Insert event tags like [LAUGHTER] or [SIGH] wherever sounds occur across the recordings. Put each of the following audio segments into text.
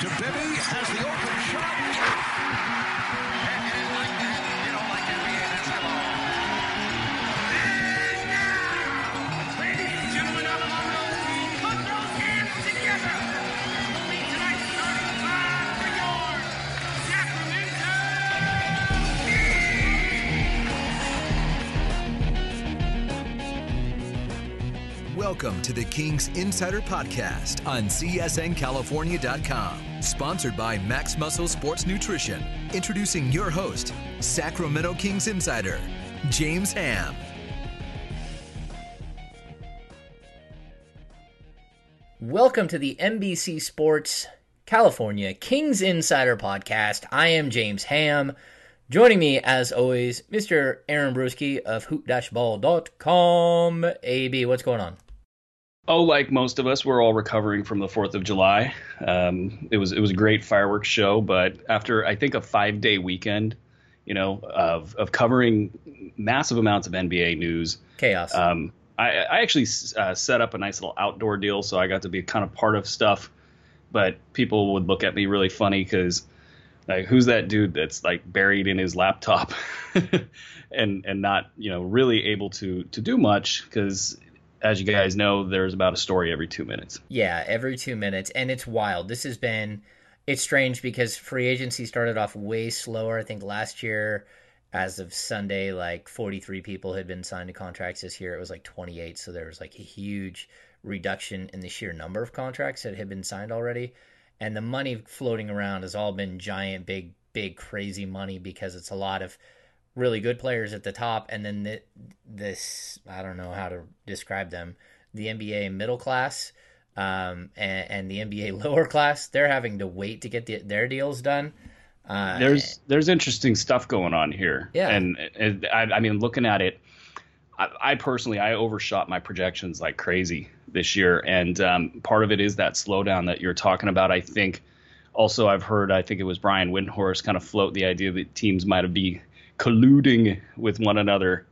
to Bibby Welcome to the Kings Insider Podcast on CSNCalifornia.com. Sponsored by Max Muscle Sports Nutrition. Introducing your host, Sacramento Kings Insider, James Ham. Welcome to the NBC Sports California Kings Insider Podcast. I am James Ham. Joining me, as always, Mr. Aaron Bruski of hoop-ball.com. AB, what's going on? Oh, like most of us, we're all recovering from the Fourth of July. Um, it was it was a great fireworks show, but after I think a five day weekend, you know, of of covering massive amounts of NBA news, chaos. Um, I, I actually uh, set up a nice little outdoor deal, so I got to be kind of part of stuff. But people would look at me really funny because, like, who's that dude that's like buried in his laptop, [LAUGHS] and and not you know really able to to do much because as you guys know, there's about a story every two minutes. Yeah, every two minutes, and it's wild. This has been it's strange because free agency started off way slower. I think last year, as of Sunday, like 43 people had been signed to contracts. This year, it was like 28. So there was like a huge reduction in the sheer number of contracts that had been signed already, and the money floating around has all been giant, big, big, crazy money because it's a lot of really good players at the top, and then the, this I don't know how to describe them. The NBA middle class um, and, and, the NBA [LAUGHS] lower class, they're having to wait to get the, their deals done. Uh, there's there's interesting stuff going on here. Yeah, and, and I, I, mean, looking at it, I, I, personally I overshot my projections like crazy this year, and um, part of it is that slowdown that you're talking about. I think. Also, I've heard I think it was Brian Windhorst kind of float the idea that teams might have be colluding with one another,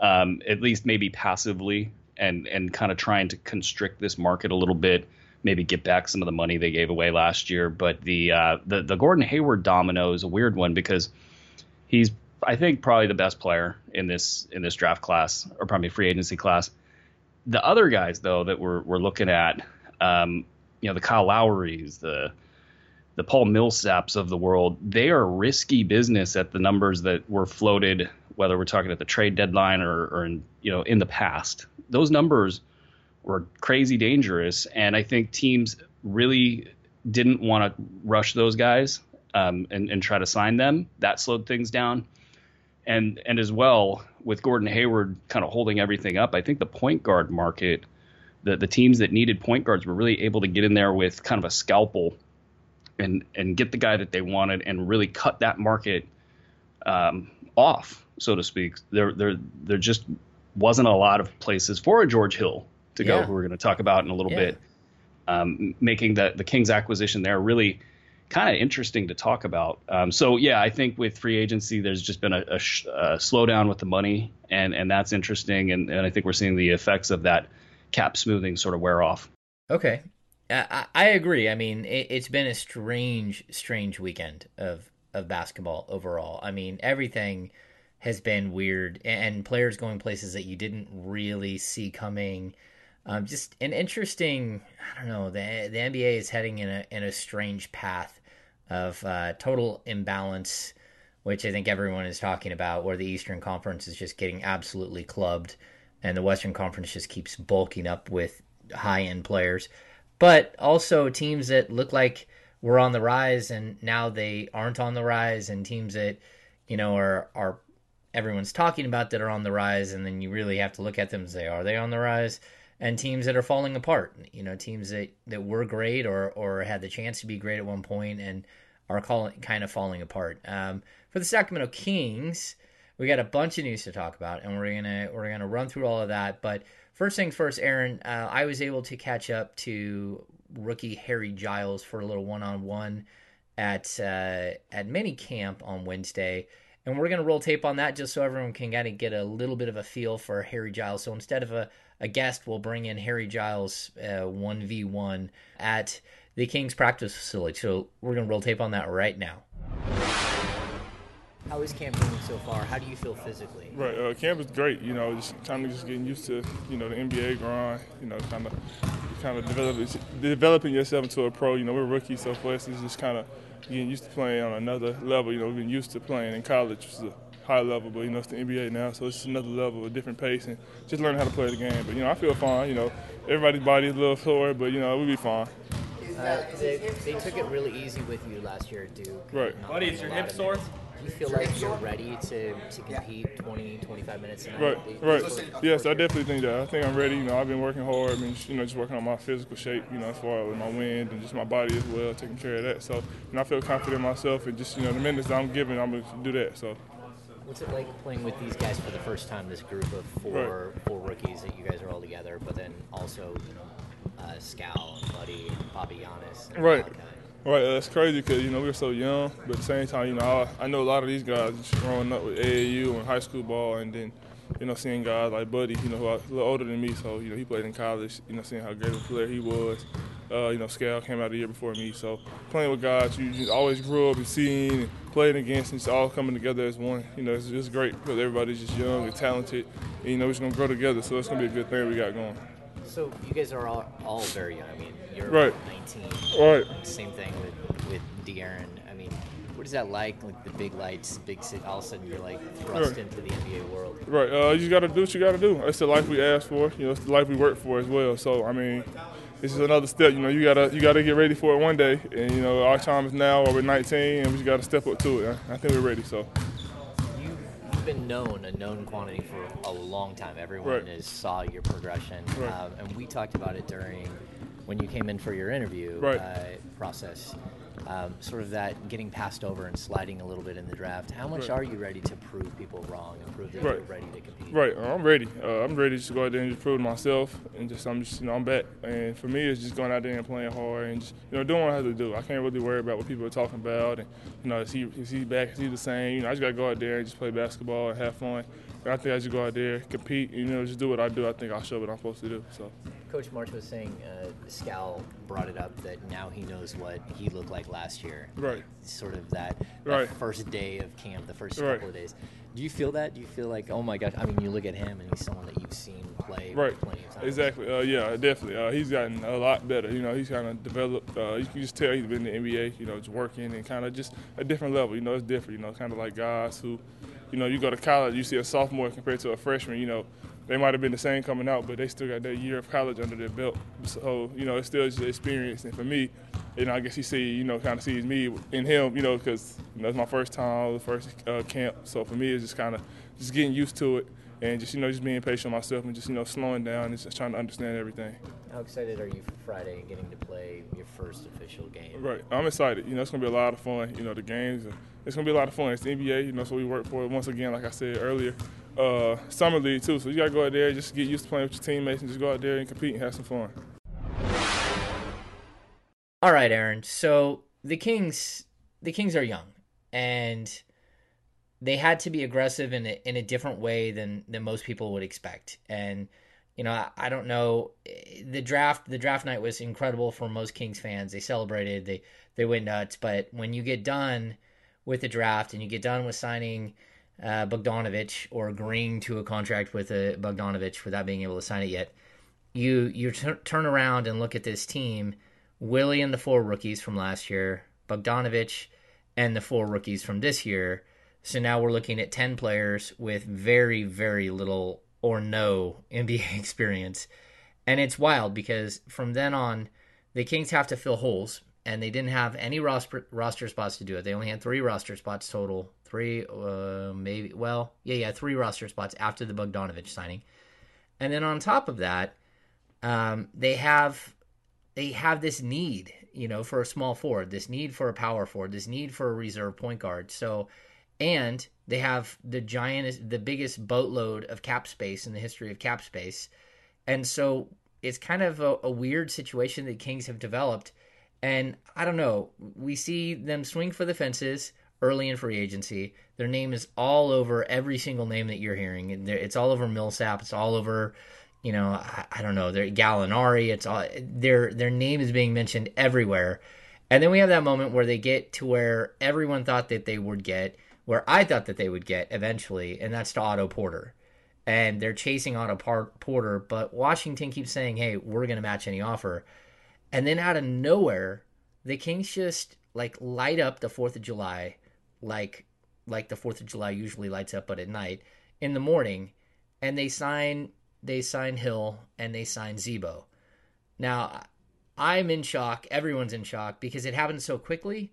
um, at least maybe passively, and and kind of trying to constrict this market a little bit. Maybe get back some of the money they gave away last year. But the uh, the the Gordon Hayward domino is a weird one because he's I think probably the best player in this in this draft class or probably free agency class. The other guys though that we're we're looking at, um, you know, the Kyle Lowrys, the the Paul Millsaps of the world, they are risky business at the numbers that were floated, whether we're talking at the trade deadline or, or in, you know in the past. Those numbers were crazy dangerous, and I think teams really didn't want to rush those guys um, and, and try to sign them. That slowed things down, and and as well with Gordon Hayward kind of holding everything up. I think the point guard market, the the teams that needed point guards were really able to get in there with kind of a scalpel and and get the guy that they wanted and really cut that market um, off, so to speak. There there there just wasn't a lot of places for a George Hill to go, who we're going to talk about in a little yeah. bit. Um, making the the Kings acquisition there really kind of interesting to talk about. Um, so yeah, I think with free agency, there's just been a, a, sh- a slowdown with the money, and and that's interesting, and, and I think we're seeing the effects of that cap smoothing sort of wear off. Okay, I, I agree. I mean, it, has been a strange, strange weekend of of basketball overall. I mean, everything has been weird, and players going places that you didn't really see coming. Um, just an interesting. I don't know. The the NBA is heading in a in a strange path of uh, total imbalance, which I think everyone is talking about. Where the Eastern Conference is just getting absolutely clubbed, and the Western Conference just keeps bulking up with high end players but also teams that look like were on the rise and now they aren't on the rise, and teams that you know are are everyone's talking about that are on the rise, and then you really have to look at them and say, are they on the rise? And teams that are falling apart, you know, teams that, that were great or or had the chance to be great at one point and are calling, kind of falling apart. Um, for the Sacramento Kings, we got a bunch of news to talk about, and we're gonna we're gonna run through all of that. But First things first, Aaron, uh, I was able to catch up to rookie Harry Giles for a little one-on-one at uh, at mini camp on Wednesday, and we're gonna roll tape on that just so everyone can kind of get a little bit of a feel for Harry Giles. So instead of a, a guest we'll bring in Harry Giles one v one at the Kings practice facility. So we're gonna roll tape on that right now. How is camp going so far? How do you feel physically? Right, uh, camp is great. You know, just kind of just getting used to you know the NBA grind. You know, kind of kind of developing developing yourself into a pro. You know, we're rookies, so for us it's just kind of getting used to playing on another level. You know, we've been used to playing in college, which is a high level, but you know it's the NBA now, so it's another level, a different pace, and just learning how to play the game. But you know, I feel fine. You know, everybody's body is a little sore, but you know we'll be fine. Uh, they, they, took it really easy with you last year at Duke. Right. Buddy, is your hip sore? Do you feel like you're ready to, to compete 20, 25 minutes a night? Right, right. Yes, I definitely think that. I think I'm ready. You know, I've been working hard. I mean, you know, just working on my physical shape, you know, as far as my wind and just my body as well, taking care of that. So, you know, I feel confident in myself and just, you know, the minutes that I'm giving, I'm going to do that. So. What's it like playing with these guys for the first time? This group of four right. four rookies that you guys are all together, but then also you know uh, Skal and Buddy and Papagiannis. And right. Right, it's crazy because you know we were so young, but at the same time, you know I, I know a lot of these guys growing up with AAU and high school ball, and then you know seeing guys like Buddy, you know who are a little older than me, so you know he played in college, you know seeing how great of a player he was. Uh, you know Skal came out a year before me, so playing with guys you, always grew up and seen and playing against, and it's all coming together as one. You know it's just great because everybody's just young and talented, and you know we're just gonna grow together, so it's gonna be a good thing we got going. So you guys are all, all very young. I mean, you're right. 19. Right. Same thing with with De'Aaron. I mean, what is that like? Like the big lights, big city. All of a sudden, you're like thrust right. into the NBA world. Right. Uh, you just got to do what you got to do. It's the life we asked for. You know, it's the life we work for as well. So I mean, this is another step. You know, you gotta you gotta get ready for it one day. And you know, our time is now. We're 19, and we just gotta step up to it. I think we're ready. So been known a known quantity for a long time. Everyone right. has saw your progression, right. um, and we talked about it during when you came in for your interview right. uh, process um, sort of that getting passed over and sliding a little bit in the draft. How much right. are you ready to prove people wrong and prove that right. you're ready to compete? Right, uh, I'm ready. Uh, I'm ready to go out there and just prove myself, and just I'm just you know I'm back. And for me, it's just going out there and playing hard and just you know doing what I have to do. I can't really worry about what people are talking about, and you know is he is he back? Is he the same? You know I just got to go out there and just play basketball and have fun. I think I just go out there, compete, you know, just do what I do. I think I'll show what I'm supposed to do. So. Coach March was saying, uh, Skal brought it up that now he knows what he looked like last year. Right. Sort of that, that right. first day of camp, the first right. couple of days. Do you feel that? Do you feel like, oh my gosh? I mean, you look at him and he's someone that you've seen play right. plenty of times. Exactly. Uh, yeah, definitely. Uh, he's gotten a lot better. You know, he's kind of developed. Uh, you can just tell he's been in the NBA. You know, just working and kind of just a different level. You know, it's different. You know, kind of like guys who you know, you go to college, you see a sophomore compared to a freshman, you know, they might have been the same coming out, but they still got that year of college under their belt. So, you know, it's still just experience. And for me, you know, I guess he see, you know, kind of sees me in him, you know, because you know, it's my first time, the first uh, camp. So for me, it's just kind of just getting used to it and just, you know, just being patient with myself and just, you know, slowing down and just trying to understand everything. How excited are you for Friday and getting to play your first official game? Right. I'm excited. You know, it's going to be a lot of fun. You know, the games, it's to be a lot of fun. It's the NBA, you know, so we work for it. Once again, like I said earlier, uh, summer league too. So you got to go out there, just get used to playing with your teammates and just go out there and compete and have some fun. All right, Aaron. So the Kings, the Kings are young, and they had to be aggressive in a, in a different way than than most people would expect. And you know, I, I, don't know. The draft, the draft night was incredible for most Kings fans. They celebrated, they they went nuts. But when you get done with the draft and you get done with signing uh, Bogdanovich or agreeing to a contract with a uh, Bogdanovich without being able to sign it yet, you you t- turn around and look at this team. Willie and the four rookies from last year, Bogdanovich and the four rookies from this year so now we're looking at 10 players with very, very little or no [LAUGHS] NBA experience. And it's wild because from then on, the Kings have to fill holes, and they didn't have any roster, roster spots to do it. They only had three roster spots total. Three, uh, maybe, well, yeah, yeah, three roster spots after the Bogdanovich signing. And then on top of that, um, they have they have this need, you know, for a small forward, this need for a power forward, this need for a reserve point guard. So and they have the giant, the biggest boatload of cap space in the history of cap space, and so it's kind of a, a weird situation that Kings have developed. And I don't know, we see them swing for the fences early in free agency. Their name is all over every single name that you're hearing. It's all over Millsap. It's all over, you know, I, I don't know, they're Gallinari. It's all their their name is being mentioned everywhere, and then we have that moment where they get to where everyone thought that they would get, where I thought that they would get eventually, and that's to Otto Porter. And they're chasing Otto Porter, but Washington keeps saying, "Hey, we're going to match any offer," and then out of nowhere, the Kings just like light up the Fourth of July, like like the Fourth of July usually lights up, but at night in the morning, and they sign they sign Hill and they sign Z-Bo. Now, I'm in shock. Everyone's in shock because it happened so quickly,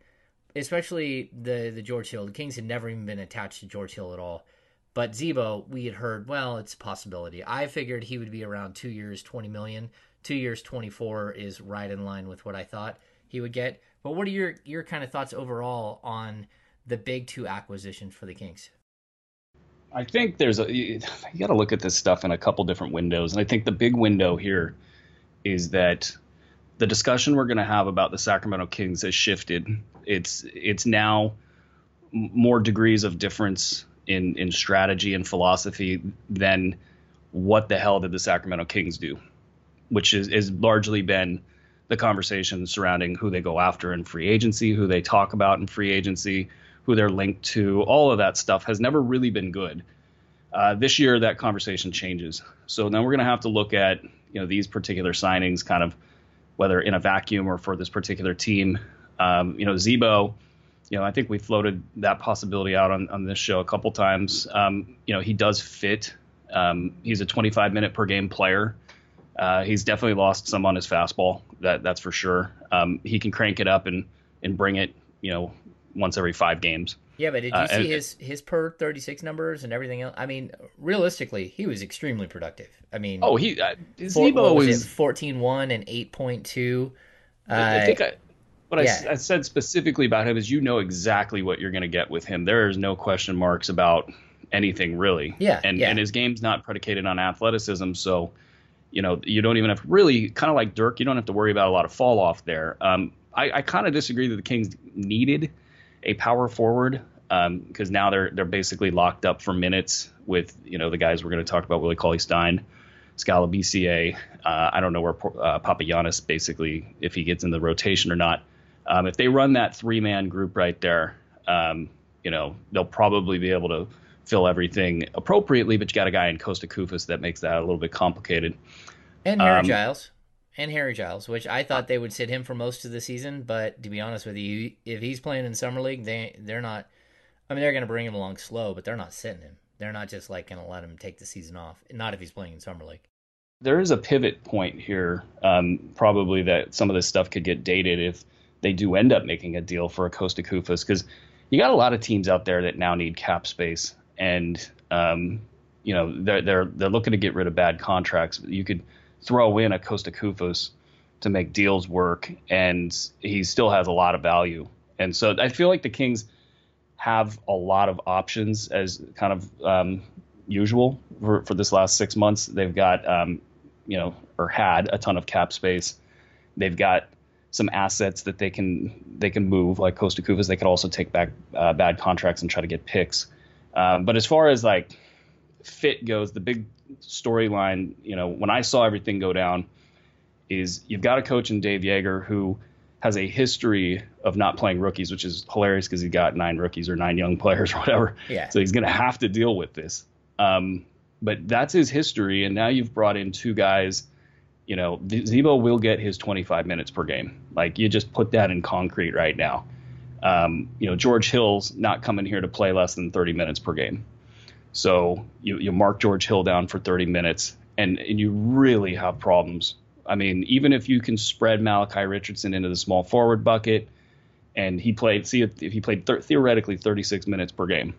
especially the the George Hill. The Kings had never even been attached to George Hill at all. But Z-Bo, we had heard, well, it's a possibility. I figured he would be around two years, 20 million. Two years, 24 is right in line with what I thought he would get. But what are your, your kind of thoughts overall on the big two acquisitions for the Kings? I think there's a you, you got to look at this stuff in a couple different windows, and I think the big window here is that the discussion we're going to have about the Sacramento Kings has shifted. It's it's now more degrees of difference in in strategy and philosophy than what the hell did the Sacramento Kings do, which is is largely been the conversation surrounding who they go after in free agency, who they talk about in free agency, who they're linked to, all of that stuff has never really been good. Uh, this year, that conversation changes. So then we're going to have to look at you know these particular signings, kind of whether in a vacuum or for this particular team. Um, you know, Z-Bo. You know, I think we floated that possibility out on, on this show a couple times. Um, you know, he does fit. Um, he's a 25 minute per game player. Uh, he's definitely lost some on his fastball. That that's for sure. Um, he can crank it up and and bring it. You know, once every five games. Yeah, but did you uh, see and, his his per thirty six numbers and everything else? I mean, realistically, he was extremely productive. I mean, oh, he uh, was, was 14-1 and eight point two. I, I think I, what yeah. I, I, said specifically about him is you know exactly what you're going to get with him. There is no question marks about anything really. Yeah, and yeah. and his game's not predicated on athleticism, so you know you don't even have really kind of like Dirk. You don't have to worry about a lot of fall off there. Um, I, I kind of disagree that the Kings needed a power forward because um, now they're they're basically locked up for minutes with you know the guys we're going to talk about Willie Cauley Stein, Skal Labissiere. Uh, I don't know where uh, basically if he gets in the rotation or not. Um, if they run that three man group right there, um, you know they'll probably be able to fill everything appropriately. But you got a guy in Kosta Koufos that makes that a little bit complicated. And Harry um, Giles and Harry Giles, which I thought they would sit him for most of the season. But to be honest with you, if he's playing in summer league, they they're not. I mean, they're going to bring him along slow, but they're not sitting him. They're not just like going to let him take the season off. Not if he's playing in summer league. There is a pivot point here, um, probably that some of this stuff could get dated if they do end up making a deal for a Kosta Koufos, because you got a lot of teams out there that now need cap space, and um, you know they're they're they're looking to get rid of bad contracts. You could throw in a Kosta Koufos to make deals work, and he still has a lot of value. And so I feel like the Kings have a lot of options as kind of um, usual for, for this last six months. They've got, um, you know, or had a ton of cap space. They've got some assets that they can they can move like Kosta Koufos. They could also take back uh, bad contracts and try to get picks. Um, but as far as like fit goes, the big storyline, you know, when I saw everything go down, is you've got a coach in Dave Joerger who has a history of not playing rookies, which is hilarious because he got nine rookies or nine young [LAUGHS] players or whatever. Yeah. So he's going to have to deal with this. Um, but that's his history, and now you've brought in two guys. You know, Z-Bo will get his 25 minutes per game. Like you just put that in concrete right now. Um, you know, George Hill's not coming here to play less than 30 minutes per game. So you, you mark George Hill down for 30 minutes, and, and you really have problems. I mean, even if you can spread Malachi Richardson into the small forward bucket, and he played, see if, if he played th- theoretically 36 minutes per game,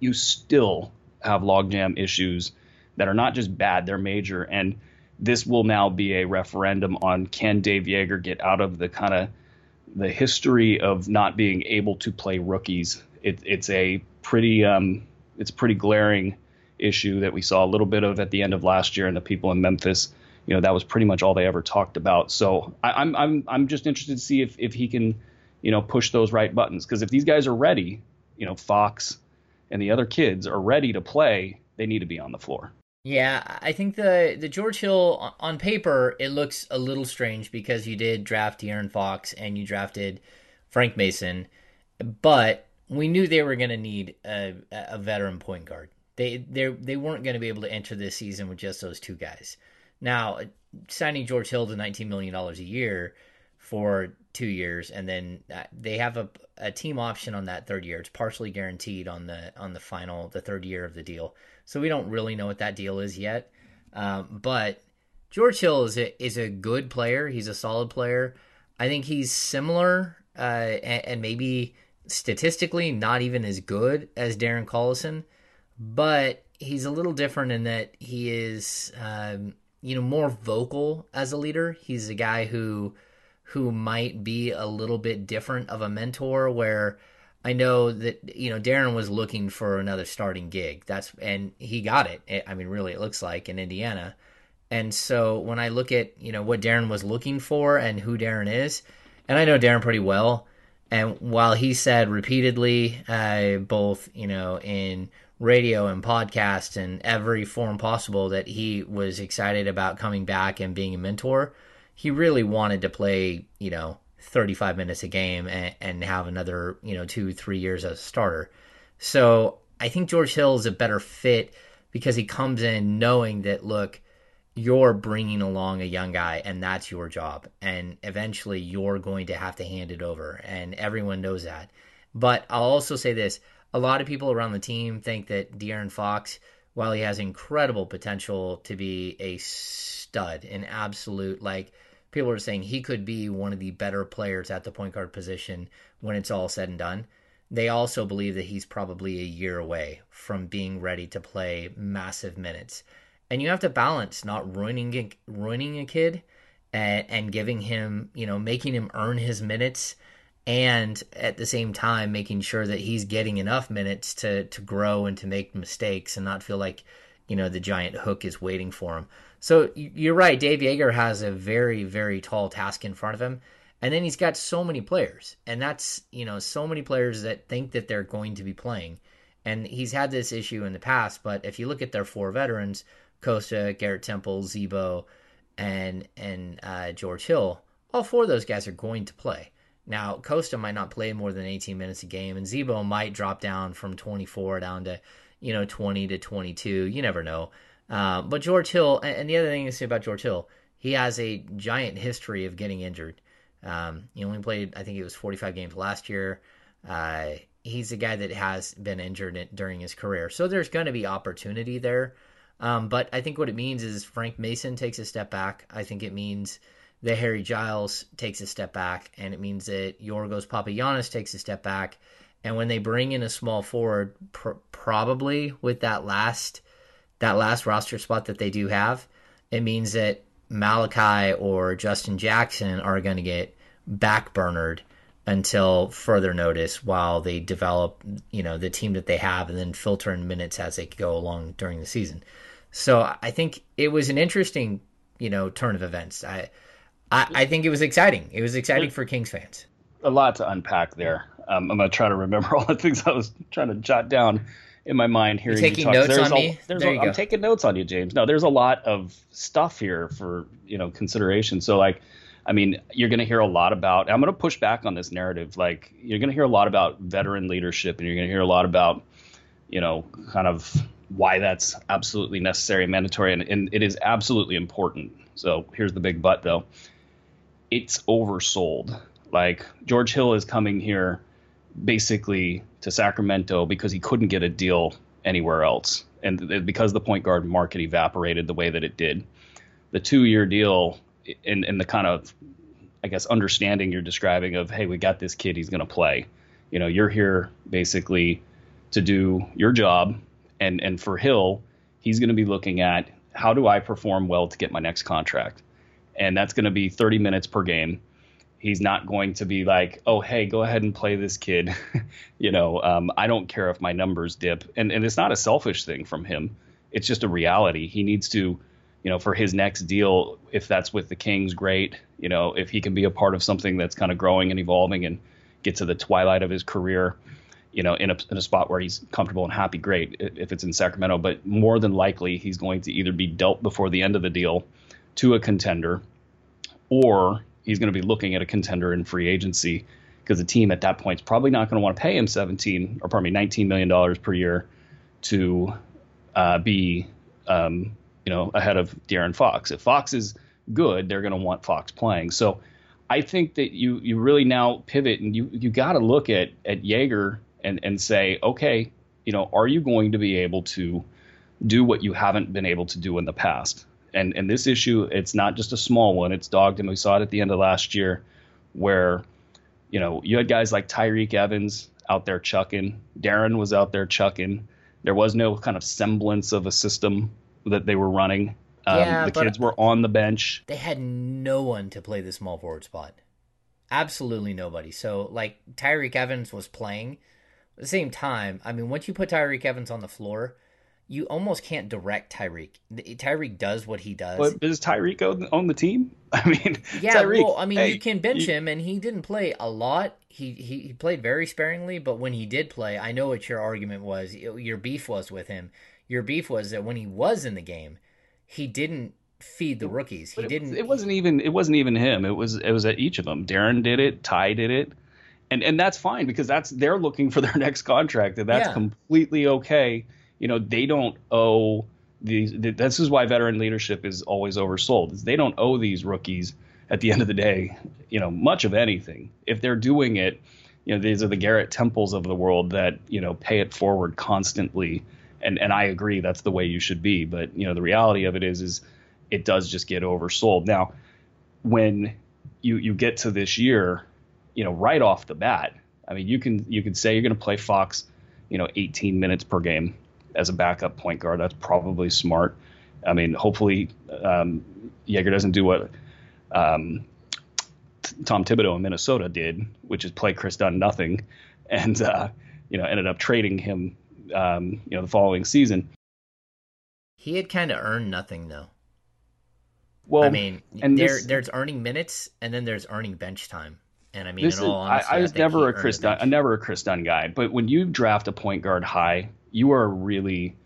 you still have logjam issues that are not just bad, they're major. And this will now be a referendum on can Dave Joerger get out of the kind of the history of not being able to play rookies. It, it's a pretty um, it's a pretty glaring issue that we saw a little bit of at the end of last year, and the people in Memphis, you know, that was pretty much all they ever talked about. So I, am I'm I'm just interested to see if if he can, you know, push those right buttons because if these guys are ready, you know, Fox and the other kids are ready to play, they need to be on the floor. Yeah, I think the the George Hill on paper it looks a little strange because you did draft De'Aaron Fox and you drafted Frank Mason, but we knew they were going to need a, a veteran point guard. They they they weren't going to be able to enter this season with just those two guys. Now, signing George Hill to nineteen million dollars a year for two years, and then uh, they have a, a team option on that third year. It's partially guaranteed on the on the final the third year of the deal. So we don't really know what that deal is yet. Um, but George Hill is a is a good player. He's a solid player. I think he's similar uh, and, and, maybe statistically not even as good as Darren Collison, but he's a little different in that he is um, you know more vocal as a leader. He's a guy who who might be a little bit different of a mentor where I know that you know Darren was looking for another starting gig. That's and he got it. I mean, really, it looks like in Indiana. And so when I look at you know what Darren was looking for and who Darren is, and I know Darren pretty well, and while he said repeatedly, uh, both you know in radio and podcast and every form possible, that he was excited about coming back and being a mentor, he really wanted to play you know 35 minutes a game and, and have another, you know, two, three years as a starter. So I think George Hill is a better fit because he comes in knowing that, look, you're bringing along a young guy and that's your job. And eventually you're going to have to hand it over. And everyone knows that. But I'll also say this a lot of people around the team think that De'Aaron Fox, while he has incredible potential to be a stud, an absolute, like, people are saying he could be one of the better players at the point guard position when it's all said and done. They also believe that he's probably a year away from being ready to play massive minutes. And you have to balance not ruining ruining a kid and, and giving him, you know, making him earn his minutes and at the same time making sure that he's getting enough minutes to to grow and to make mistakes and not feel like, you know, the giant hook is waiting for him. So you're right. Dave Joerger has a very, very tall task in front of him. And then he's got so many players. And that's, you know, so many players that think that they're going to be playing. And he's had this issue in the past. But if you look at their four veterans, Kosta, Garrett Temple, Z-Bo, and and uh, George Hill, all four of those guys are going to play. Now, Kosta might not play more than 18 minutes a game, and Z-Bo might drop down from 24 down to, you know, 20 to 22. You never know. Uh, but George Hill, and the other thing to say about George Hill, he has a giant history of getting injured. Um, he only played, I think it was 45 games last year. Uh, he's a guy that has been injured during his career. So there's going to be opportunity there. Um, but I think what it means is Frank Mason takes a step back. I think it means that Harry Giles takes a step back, and it means that Yorgos Papagiannis takes a step back. And when they bring in a small forward, pr- probably with that last that last roster spot that they do have, it means that Malachi or Justin Jackson are going to get backburnered until further notice while they develop, you know, the team that they have and then filter in minutes as they go along during the season. So I think it was an interesting, you know, turn of events. I, I, I think it was exciting. It was exciting for Kings fans. A lot to unpack there. Um, I'm gonna try to remember [LAUGHS] all the things I was trying to jot down in my mind hearing You're taking you talk. Notes there's on a, me? There's there a, I'm taking notes on you, James. No, there's a lot of stuff here for you know consideration. So like, I mean, you're going to hear a lot about. I'm going to push back on this narrative. Like, you're going to hear a lot about veteran leadership, and you're going to hear a lot about, you know, kind of why that's absolutely necessary and mandatory, and, and it is absolutely important. So here's the big but, though. It's oversold. Like George Hill is coming here basically to Sacramento because he couldn't get a deal anywhere else. And because the point guard market evaporated the way that it did, the two year deal and, and the kind of, I guess, understanding you're describing of, hey, we got this kid, he's going to play. You know, you're here basically to do your job. And, and for Hill, he's going to be looking at how do I perform well to get my next contract? And that's going to be 30 minutes per game he's not going to be like, oh, hey, go ahead and play this kid. [LAUGHS] you know, um, I don't care if my numbers dip. And, and it's not a selfish thing from him. It's just a reality. He needs to, you know, for his next deal, if that's with the Kings, great. You know, if he can be a part of something that's kind of growing and evolving and get to the twilight of his career, you know, in a, in a spot where he's comfortable and happy, great if it's in Sacramento. But more than likely, he's going to either be dealt before the end of the deal to a contender, or he's going to be looking at a contender in free agency because the team at that point is probably not going to want to pay him 17 or pardon me 19 million dollars per year to uh, be um, you know ahead of De'Aaron Fox. If Fox is good, they're going to want Fox playing. So I think that you you really now pivot and you you got to look at at Joerger and and say, okay, you know, are you going to be able to do what you haven't been able to do in the past? And and this issue, it's not just a small one. It's dogged, and we saw it at the end of last year, where you know you had guys like Tyreke Evans out there chucking, darren was out there chucking. There was no kind of semblance of a system that they were running. Um, Yeah, the kids were on the bench. They had no one to play the small forward spot. Absolutely nobody. So like Tyreke Evans was playing. At the same time, I mean, once you put Tyreke Evans on the floor, you almost can't direct Tyreke. Tyreke does what he does. But is Tyreke own, own the team? [LAUGHS] I mean, Yeah, Tyreke, well, I mean, hey, you can bench you- him, and he didn't play a lot. He, he he played very sparingly, but when he did play, I know what your argument was. Your beef was with him. Your beef was that when he was in the game, he didn't feed the rookies. He it, didn't. It wasn't even. It wasn't even him. It was. It was at each of them. Darren did it. Ty did it, and and that's fine because that's they're looking for their [LAUGHS] next contract, and that's Yeah. completely okay. You know, they don't owe these. This is why veteran leadership is always oversold. They don't owe these rookies at the end of the day. You know, much of anything. If they're doing it, you know, these are the Garrett Temples of the world that you know pay it forward constantly. And and I agree that's the way you should be. But you know, the reality of it is is it does just get oversold. Now, when you you get to this year, you know, right off the bat, I mean, you can you can say you're going to play Fox, you know, 18 minutes per game as a backup point guard. That's probably smart. I mean, hopefully, um, Joerger doesn't do what um, Tom Thibodeau in Minnesota did, which is play Kris Dunn nothing, [LAUGHS] and uh, you know ended up trading him, um, you know, the following season. he had kind of earned nothing though. Well, I mean, and there this- there's earning minutes, and then there's earning bench time. And I mean, in is, all I, honesty, I was think he never a Kris bench. Dunn, I'm never a Kris Dunn guy. But when you draft a point guard high, you are really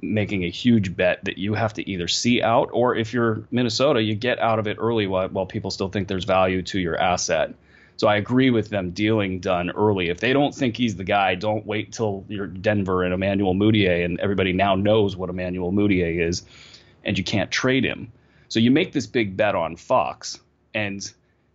making a huge bet that you have to either see out, or if you're Minnesota, you get out of it early while, while people still think there's value to your asset. So I agree with them dealing Dunn early. If they don't think he's the guy, don't wait till you're Denver and Emmanuel Mudiay, and everybody now knows what Emmanuel Mudiay is, and you can't trade him. So you make this big bet on Fox, and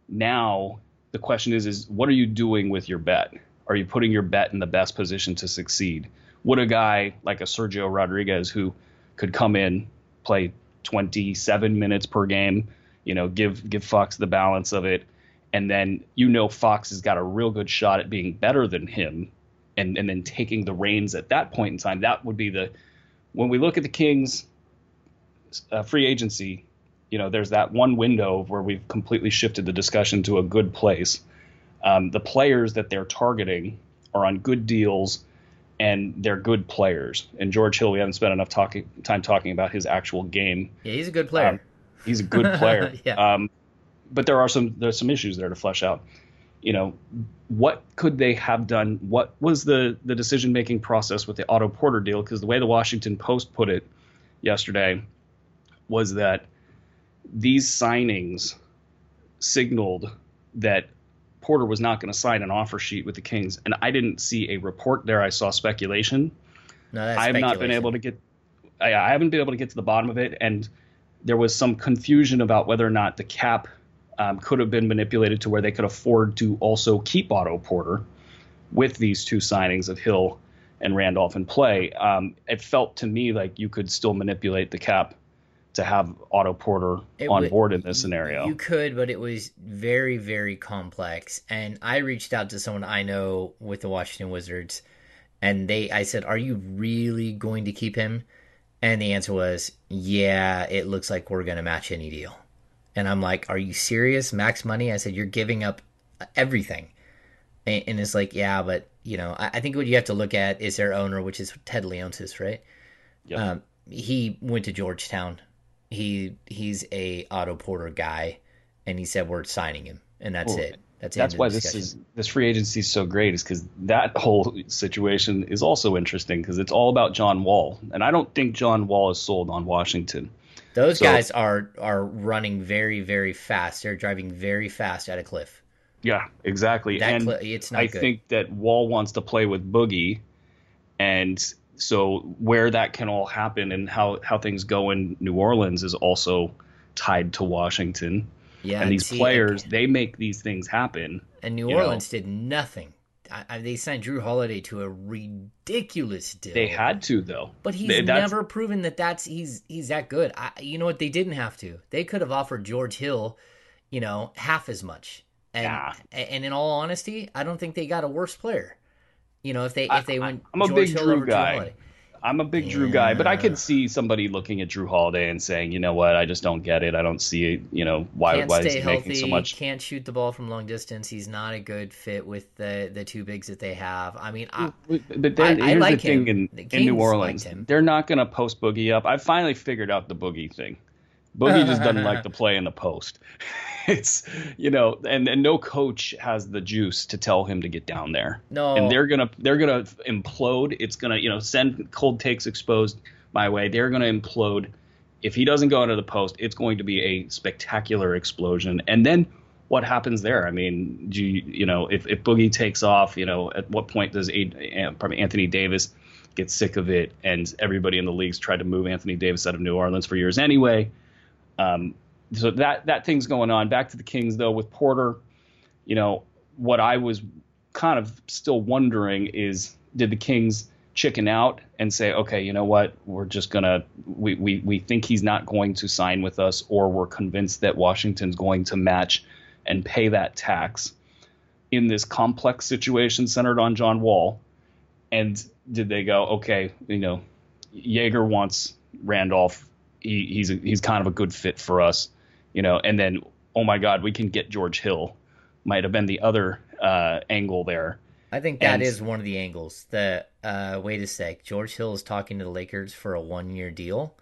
now the question is is what are you doing with your bet? Are you putting your bet in the best position to succeed? Would a guy like a Sergio Rodriguez who could come in, play 27 minutes per game, you know, give give Fox the balance of it, and then you know Fox has got a real good shot at being better than him, and and then taking the reins at that point in time. That would be the when we look at the Kings uh, free agency, you know, there's that one window where we've completely shifted the discussion to a good place. Um, the players that they're targeting are on good deals and they're good players. And George Hill, we haven't spent enough talking time talking about his actual game. Yeah, he's a good player. Um, he's a good [LAUGHS] player. Yeah. um, but there are some there's some issues there to flesh out. You know, what could they have done? What was the the decision making process with the Otto Porter deal? Because the way the Washington Post put it yesterday was that these signings signaled that Porter was not going to sign an offer sheet with the Kings, and I didn't see a report there. I saw speculation. no, I have not been able to get. I, I haven't been able to get to the bottom of it, and there was some confusion about whether or not the cap um, could have been manipulated to where they could afford to also keep Otto Porter with these two signings of Hill and Randolph in play. Um, it felt to me like you could still manipulate the cap to have Otto Porter It on would- board in this scenario. You could, but it was very, very complex. And I reached out to someone I know with the Washington Wizards, and they, I said, "Are you really going to keep him?" And the answer was, "Yeah, it looks like we're going to match any deal." And I'm like, "Are you serious? Max money?" I said, "You're giving up everything." And, and it's like, "Yeah, but you know, I, I think what you have to look at is their owner, which is Ted Leonsis, right? Yep. Um, he went to Georgetown. He he's a Otto Porter guy, and he said we're signing him, and that's Well, it. That's that's why this is this free agency is so great is because that whole situation is also interesting because it's all about John Wall, and I don't think John Wall is sold on Washington. Those so- guys are are running very very fast. They're driving very fast at a cliff. Yeah, exactly. That and cli- it's not I good. think that Wall wants to play with Boogie, and so where that can all happen and how how things go in New Orleans is also tied to Washington. Yeah, and these see, players, they make these things happen. and New you know. Orleans did nothing. I, I, they signed Jrue Holiday to a ridiculous deal. They had to though. But he's They- never proven that that's he's he's that good. I, you know what? They didn't have to. They could have offered George Hill, you know, half as much. And Yeah. and in all honesty, I don't think they got a worse player. You know, if they if they went I'm a George big Hill Jrue guy. I'm a big Jrue guy, but I could see somebody looking at Jrue Holiday and saying, you know what, I just don't get it. I don't see it. You know, why Can't why is he healthy. making so much? Can't shoot the ball from long distance. He's not a good fit with the the two bigs that they have. I mean, I, But then I- I like the thing him. in, The in New Orleans, they're not going to post Boogie up. I finally figured out the Boogie thing. Boogie just doesn't like [LAUGHS] to play in the post. [LAUGHS] It's you know, and, and no coach has the juice to tell him to get down there. No. and they're gonna they're gonna implode. It's gonna you know send cold takes exposed my way. They're gonna implode. If he doesn't go into the post, it's going to be a spectacular explosion. And then what happens there? I mean, do you, you know, if, if Boogie takes off, you know, at what point does Anthony Davis get sick of it? And everybody in the leagues tried to move Anthony Davis out of New Orleans for years anyway. Um, so that that thing's going on. Back to the Kings though with Porter, you know, what I was kind of still wondering is did the Kings chicken out and say, okay, you know what, we're just gonna we, we, we think he's not going to sign with us, or we're convinced that Washington's going to match and pay that tax in this complex situation centered on John Wall. And did they go, okay, you know, Joerger wants Randolph. He, he's a, he's kind of a good fit for us, you know. And then, oh my God, we can get George Hill. Might have been the other uh, angle there. I think that And- is one of the angles. The uh, wait a sec, George Hill is talking to the Lakers for a one year deal.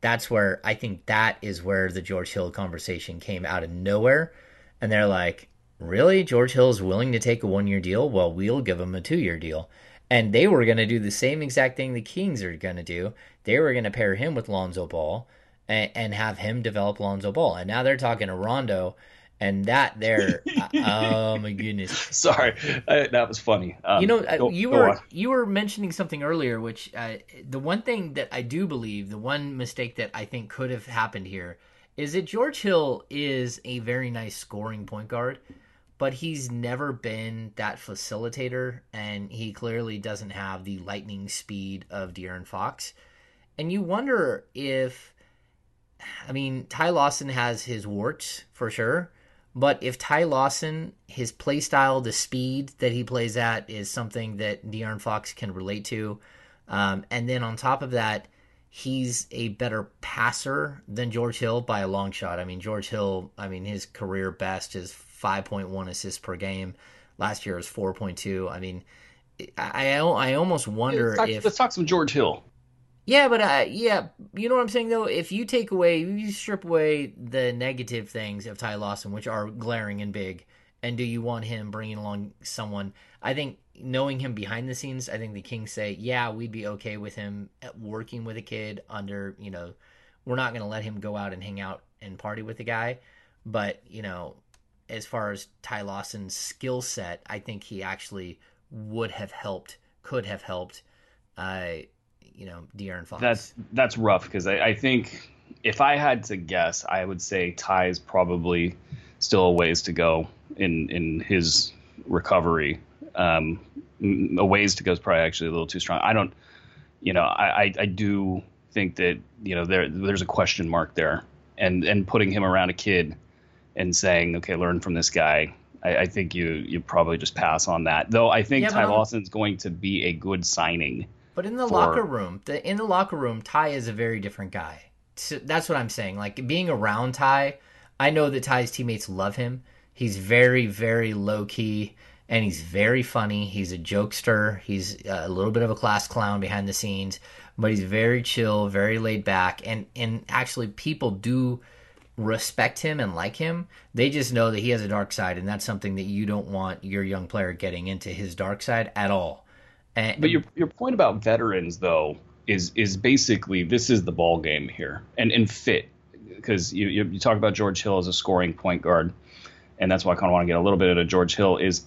That's where I think that is where the George Hill conversation came out of nowhere, and they're like, "Really, George Hill is willing to take a one year deal? Well, we'll give him a two year deal." And they were going to do the same exact thing the Kings are going to do. They were going to pair him with Lonzo Ball and, and have him develop Lonzo Ball. And now they're talking to Rondo, and that there, [LAUGHS] oh my goodness, Sorry, uh, that was funny. Um, you know, uh, go- you were on. you were mentioning something earlier, which uh, the one thing that I do believe, the one mistake that I think could have happened here, is that George Hill is a very nice scoring point guard, but he's never been that facilitator, and he clearly doesn't have the lightning speed of De'Aaron Fox, and you wonder if, I mean, Ty Lawson has his warts for sure. But if Ty Lawson, his play style, the speed that he plays at is something that De'Aaron Fox can relate to. Um, and then on top of that, he's a better passer than George Hill by a long shot. I mean, George Hill, I mean, his career best is 5.1 assists per game. Last year was 4.2. I mean, I, I, I almost wonder Let's talk, if. let's talk some George Hill. Yeah, but uh, yeah, you know what I'm saying though. If you take away, you strip away the negative things of Ty Lawson, which are glaring and big, and do you want him bringing along someone? I think knowing him behind the scenes, I think the Kings say, yeah, we'd be okay with him working with a kid under, you know, we're not going to let him go out and hang out and party with the guy, but you know, as far as Ty Lawson's skill set, I think he actually would have helped, could have helped. Uh, you know, De'Aaron Fox. That's that's rough because I, I think if I had to guess, I would say Ty is probably still a ways to go in in his recovery. Um, a ways to go is probably actually a little too strong. I don't, you know, I, I, I do think that you know there there's a question mark there, and and putting him around a kid and saying, okay, learn from this guy. I, I think you you probably just pass on that. Though I think Yeah, Ty Lawson's going to be a good signing. But in the for- locker room, the, in the locker room, Ty is a very different guy. So that's what I'm saying. Like being around Ty, I know that Ty's teammates love him. He's very, very low key, and he's very funny. He's a jokester. He's a little bit of a class clown behind the scenes, but he's very chill, very laid back, and and actually people do respect him and like him. They just know that he has a dark side, and that's something that you don't want your young player getting into his dark side at all. And, But your your point about veterans though is is basically this is the ball game here and and fit because you, you you talk about George Hill as a scoring point guard, and that's why I kind of want to get a little bit into George Hill is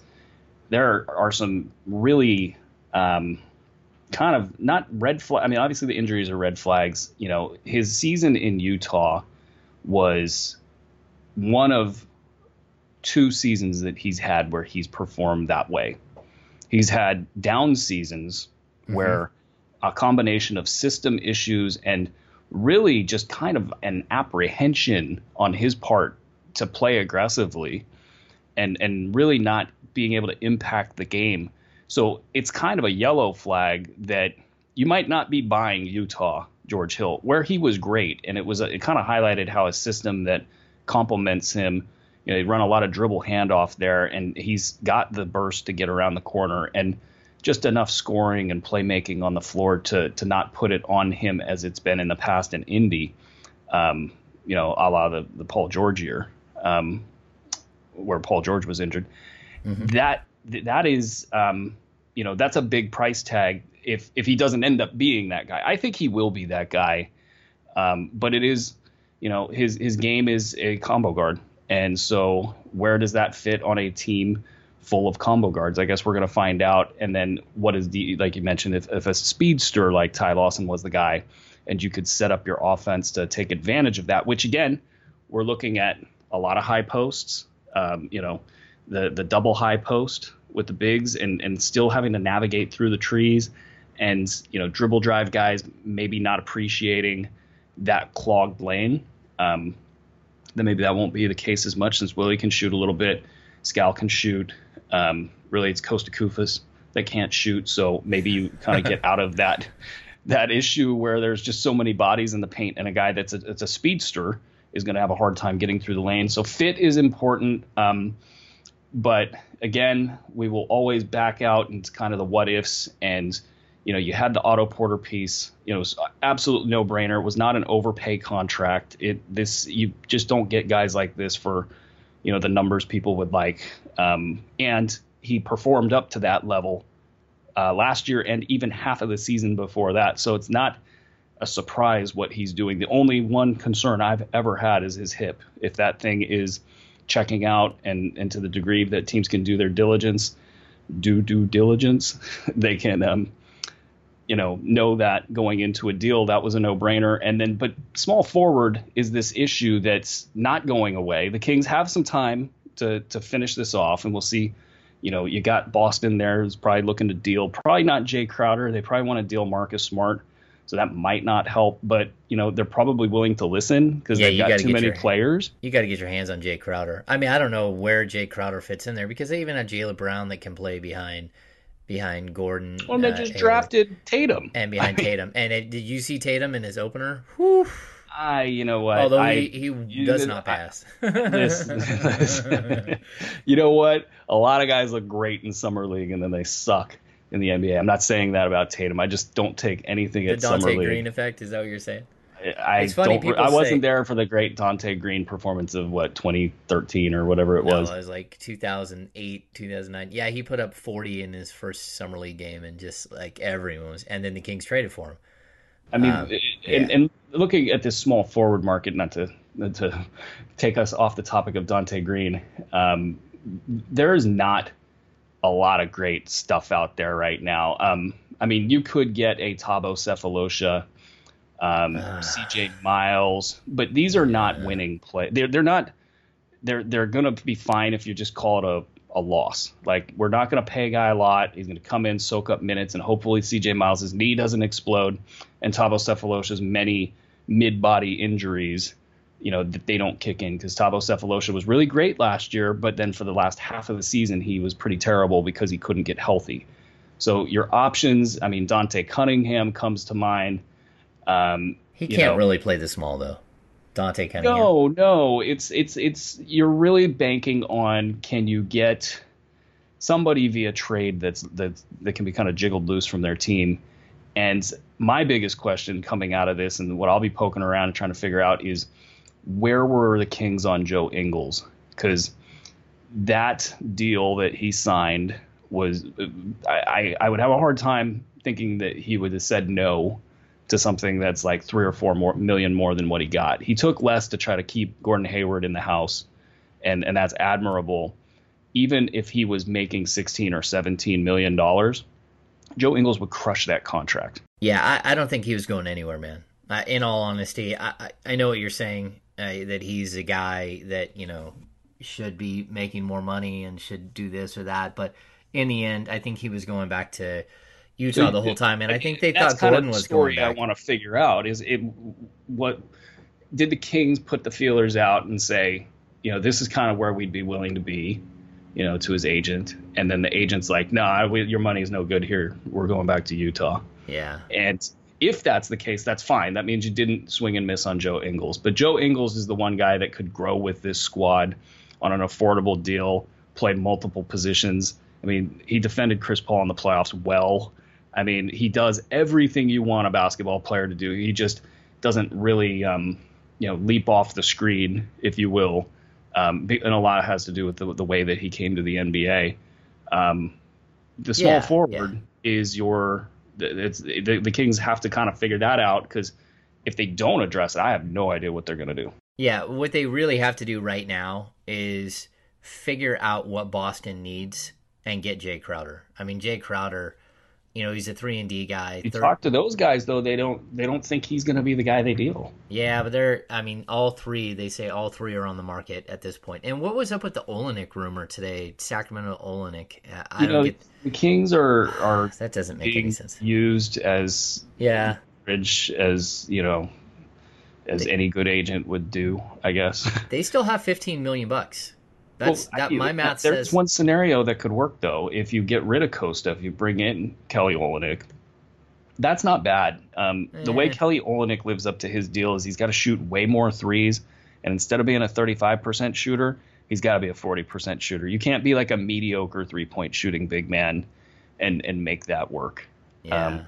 there are some really um, kind of not red flag. I mean, obviously the injuries are red flags. You know, his season in Utah was one of two seasons that he's had where he's performed that way. He's had down seasons mm-hmm. where a combination of system issues and really just kind of an apprehension on his part to play aggressively and and really not being able to impact the game. So it's kind of a yellow flag that you might not be buying Utah George Hill, where he was great, and it was a, it kind of highlighted how a system that complements him. You know, they run a lot of dribble handoff there, and he's got the burst to get around the corner and just enough scoring and playmaking on the floor to to not put it on him as it's been in the past in Indy. Um, you know, a la the, the Paul George year, um, where Paul George was injured. That that is, um, you know, that's a big price tag if if he doesn't end up being that guy. I think he will be that guy, um, but it is, you know, his his game is a combo guard, and so where does that fit on a team full of combo guards? I guess we're gonna find out. And then what is the like you mentioned, if if a speedster like Ty Lawson was the guy, and you could set up your offense to take advantage of that, which again, we're looking at a lot of high posts. Um, you know, the the double high post with the bigs and and still having to navigate through the trees and you know dribble drive guys maybe not appreciating that clogged lane um, then maybe that won't be the case as much since Willie can shoot a little bit Skal can shoot um, really it's Kosta Koufos that can't shoot so maybe you kind of [LAUGHS] get out of that that issue where there's just so many bodies in the paint and a guy that's a, that's a speedster is going to have a hard time getting through the lane. So fit is important um, but again, we will always back out into kind of the what ifs. And, you know, you had the Otto Porter piece, you know, it was absolute no brainer. It was not an overpay contract. It, this, you just don't get guys like this for, you know, the numbers people would like. Um, and he performed up to that level uh, last year and even half of the season before that. So it's not a surprise what he's doing. The only one concern I've ever had is his hip. If that thing is, checking out and, and to the degree that teams can do their diligence, do due diligence, [LAUGHS] they can, um, you know, know that going into a deal that was a no brainer. And then, but small forward is this issue that's not going away. The Kings have some time to to finish this off, and we'll see. You know, you got Boston there who's probably looking to deal. Probably not Jay Crowder. They probably want to deal Marcus Smart. So that might not help, but you know they're probably willing to listen because Yeah, they've got too many your- players. You got to get your hands on Jay Crowder. I mean, I don't know where Jay Crowder fits in there because they even have Jaylen Brown that can play behind behind Gordon. Well, they uh, just Hayward, drafted Tatum. and [LAUGHS] behind Tatum. And it, did you see Tatum in his opener? Whew. I, you know what? Although I, he, he you- does not I- pass. this, [LAUGHS] this- [LAUGHS] you know what? A lot of guys look great in summer league and then they suck in the NBA. I'm not saying that about Tatum. I just don't take anything the at summer Dante league. Green effect is that what you're saying? I It's funny, don't. I wasn't say- there for the great Donté Greene performance of what 2013 or whatever it No, was. it was like 2008, 2009. Yeah, he put up 40 in his first summer league game, and just like everyone was. And then the Kings traded for him. I mean, Um, and, yeah. and looking at this small forward market, not to not to take us off the topic of Donté Greene, um, there is not a lot of great stuff out there right now. Um, I mean, you could get a Thabo Sefolosha, um, Ah. CJ Miles, but these are not winning play. They're they're not. They're they're gonna be fine if you just call it a a loss. Like we're not going to pay a guy a lot. He's going to come in, soak up minutes, and hopefully CJ Miles' knee doesn't explode, and Thabo Sefolosha's many mid-body injuries, you know, that they don't kick in because Thabo Sefolosha was really great last year, but then for the last half of the season he was pretty terrible because he couldn't get healthy. So your options, I mean, Dante Cunningham comes to mind. Um, He can't know, really play the small though. Dante Cunningham. no, no, it's it's it's you're really banking on can you get somebody via trade that's that that can be kind of jiggled loose from their team. And my biggest question coming out of this and what I'll be poking around and trying to figure out is where were the Kings on Joe Ingles? Because that deal that he signed was, I, I would have a hard time thinking that he would have said no to something that's like three or four more million more than what he got. He took less to try to keep Gordon Hayward in the house, and and that's admirable. Even if he was making 16 or 17 million dollars, Joe Ingles would crush that contract. Yeah, I, I don't think he was going anywhere, man. In all honesty, I, I know what you're saying uh, that he's a guy that you know should be making more money and should do this or that, but in the end, I think he was going back to Utah so, the whole time, and I think they thought Gordon was story going back. I want to figure out is it what did the Kings put the feelers out and say, you know, this is kind of where we'd be willing to be, you know, to his agent, and then the agent's like, no, nah, your money is no good here. We're going back to Utah. Yeah, and if that's the case, that's fine. That means you didn't swing and miss on Joe Ingles. But Joe Ingles is the one guy that could grow with this squad on an affordable deal, played multiple positions. I mean, he defended Chris Paul in the playoffs well. I mean, he does everything you want a basketball player to do. He just doesn't really, um, you know, leap off the screen, if you will. Um, and a lot has to do with the, the way that he came to the NBA. Um, the small yeah, forward yeah. is your. It's the, the Kings have to kind of figure that out because if they don't address it, I have no idea what they're going to do. Yeah, what they really have to do right now is figure out what Boston needs and get Jay Crowder. I mean, Jay Crowder you know, he's a three and D guy. You Third... talk to those guys though; they don't they don't think he's going to be the guy they deal. Yeah, but they're I mean, all three. They say all three are on the market at this point. And what was up with the Olynyk rumor today? Sacramento Olynyk. I you know, get... the Kings are are [SIGHS] that doesn't make any sense. Used as yeah, bridge as you know, as they... any good agent would do, I guess. [LAUGHS] They still have fifteen million bucks. That's well, that. my math there's says. one scenario that could work though. If you get rid of Kosta, if you bring in Kelly Olynyk, that's not bad. Um, eh. The way eh. Kelly Olynyk lives up to his deal is he's got to shoot way more threes, and instead of being a 35% shooter, he's got to be a 40% shooter. You can't be like a mediocre three point shooting big man and and make that work. Yeah. Um,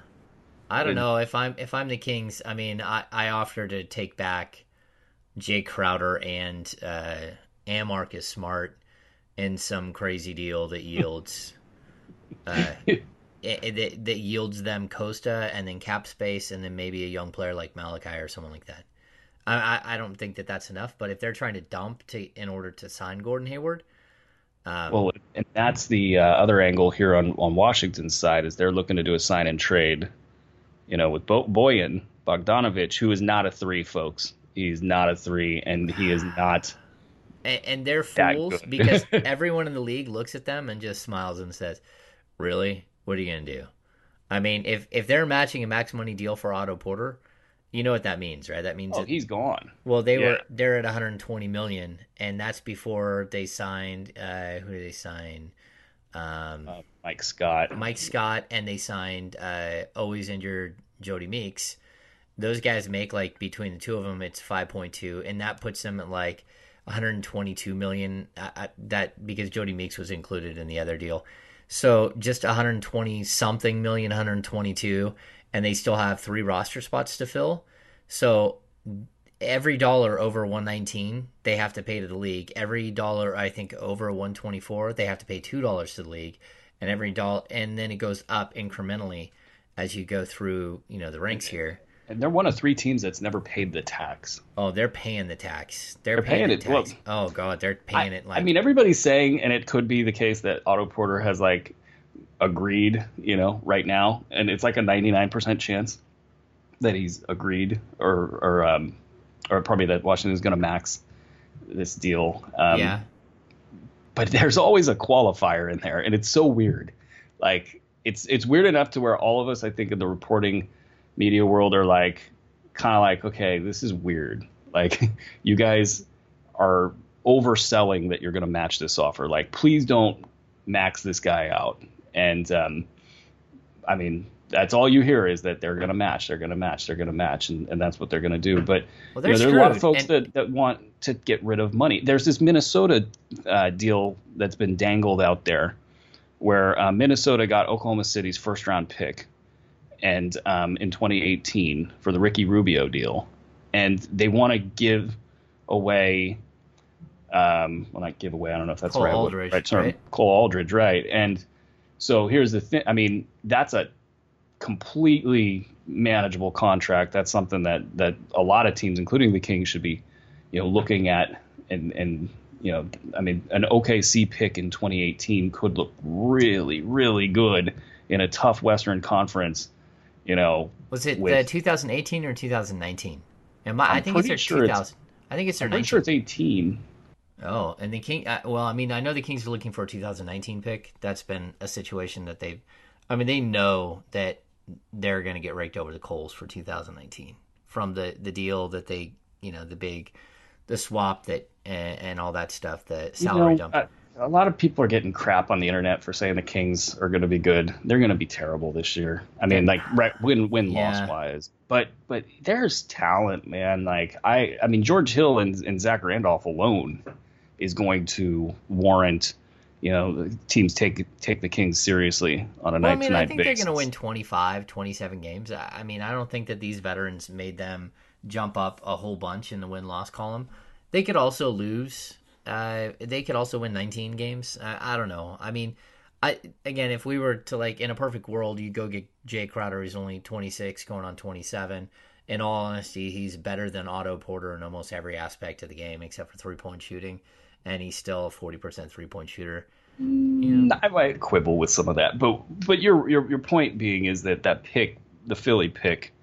I don't know if I'm if I'm the Kings. I mean, I I offer to take back Jay Crowder and uh, and is Smart in some crazy deal that yields [LAUGHS] uh, it, it, that yields them Kosta and then cap space and then maybe a young player like Malachi or someone like that. I, I, I don't think that that's enough, but if they're trying to dump to in order to sign Gordon Hayward, um, well, and that's the uh, other angle here on on Washington's side is they're looking to do a sign and trade, you know, with Bo- Bojan Bogdanovic, who is not a three, folks. He's not a three, and he is [SIGHS] not and, and they're fools because [LAUGHS] everyone in the league looks at them and just smiles and says, "Really? What are you gonna do?" I mean, if if they're matching a max money deal for Otto Porter, you know what that means, right? That means oh, that, he's gone. Well, they yeah. were they're at 120 million, and that's before they signed. Uh, who did they sign? Um, uh, Mike Scott. Mike Scott, and they signed uh, always injured Jodie Meeks. Those guys make like between the two of them, it's 5.2, and that puts them at like 122 million uh, uh, that because Jodie Meeks was included in the other deal. So just 120 something million, 122, and they still have three roster spots to fill. So every dollar over 119 they have to pay to the league. Every dollar I think over 124 they have to pay two dollars to the league, and every dollar and then it goes up incrementally as you go through you know the ranks here. And they're one of three teams that's never paid the tax. Oh, they're paying the tax. They're, they're paying, paying it. Well, oh god, they're paying I, it. Like I mean, everybody's saying, and it could be the case that Otto Porter has like agreed, you know, right now, and it's like a ninety nine percent chance that he's agreed, or or um, or probably that Washington is going to max this deal. Um, yeah. But there's always a qualifier in there, and it's so weird. Like it's it's weird enough to where all of us, I think, in the reporting media world are like kind of like, okay, this is weird. [LAUGHS] Like you guys are overselling that you're going to match this offer. Like, please don't max this guy out. And um, I mean, that's all you hear is that they're going to match, they're going to match, they're going to match, and, and that's what they're going to do. But well, you know, there's a lot of folks and... that, that want to get rid of money. There's this Minnesota uh, deal that's been dangled out there where uh, Minnesota got Oklahoma City's first round pick and um, in 2018 for the Ricky Rubio deal, and they want to give away. Um, well, not give away. I don't know if that's Cole right, Aldrich, right term. right? Cole Aldrich, right? And so here's the thing. I mean, that's a completely manageable contract. That's something that that a lot of teams, including the Kings, should be, you know, looking at. And and you know, I mean, an OKC pick in 2018 could look really, really good in a tough Western Conference. You know, Was it with- uh, 2018 or 2019? Am I, I think it's their sure it's- 2000. I think it's their I'm pretty 19. sure it's 18. Oh, and the King. Uh, well, I mean, I know the Kings are looking for a 2019 pick. That's been a situation that they've. I mean, they know that they're going to get raked over the coals for 2019 from the the deal that they, you know, the big, the swap that and, and all that stuff, the You salary know, dump. a, a lot of people are getting crap on the internet for saying the Kings are going to be good. They're going to be terrible this year. I mean, like right, win win Yeah. loss wise, but but there's talent, man. Like I I mean George Hill and, and Zach Randolph alone is going to warrant. You know, teams take take the Kings seriously on a Well, I night mean, I think basis. they're going to win 25, 27 games. I I mean, I don't think that these veterans made them jump up a whole bunch in the win loss column. They could also lose. Uh, they could also win 19 games. I, I don't know. I mean, I again, if we were to like in a perfect world, you go get Jay Crowder, who's only 26, going on 27. In all honesty, he's better than Otto Porter in almost every aspect of the game except for three point shooting, and he's still a 40% three point shooter. You know, I might quibble with some of that, but but your your your point being is that that pick, the Philly pick,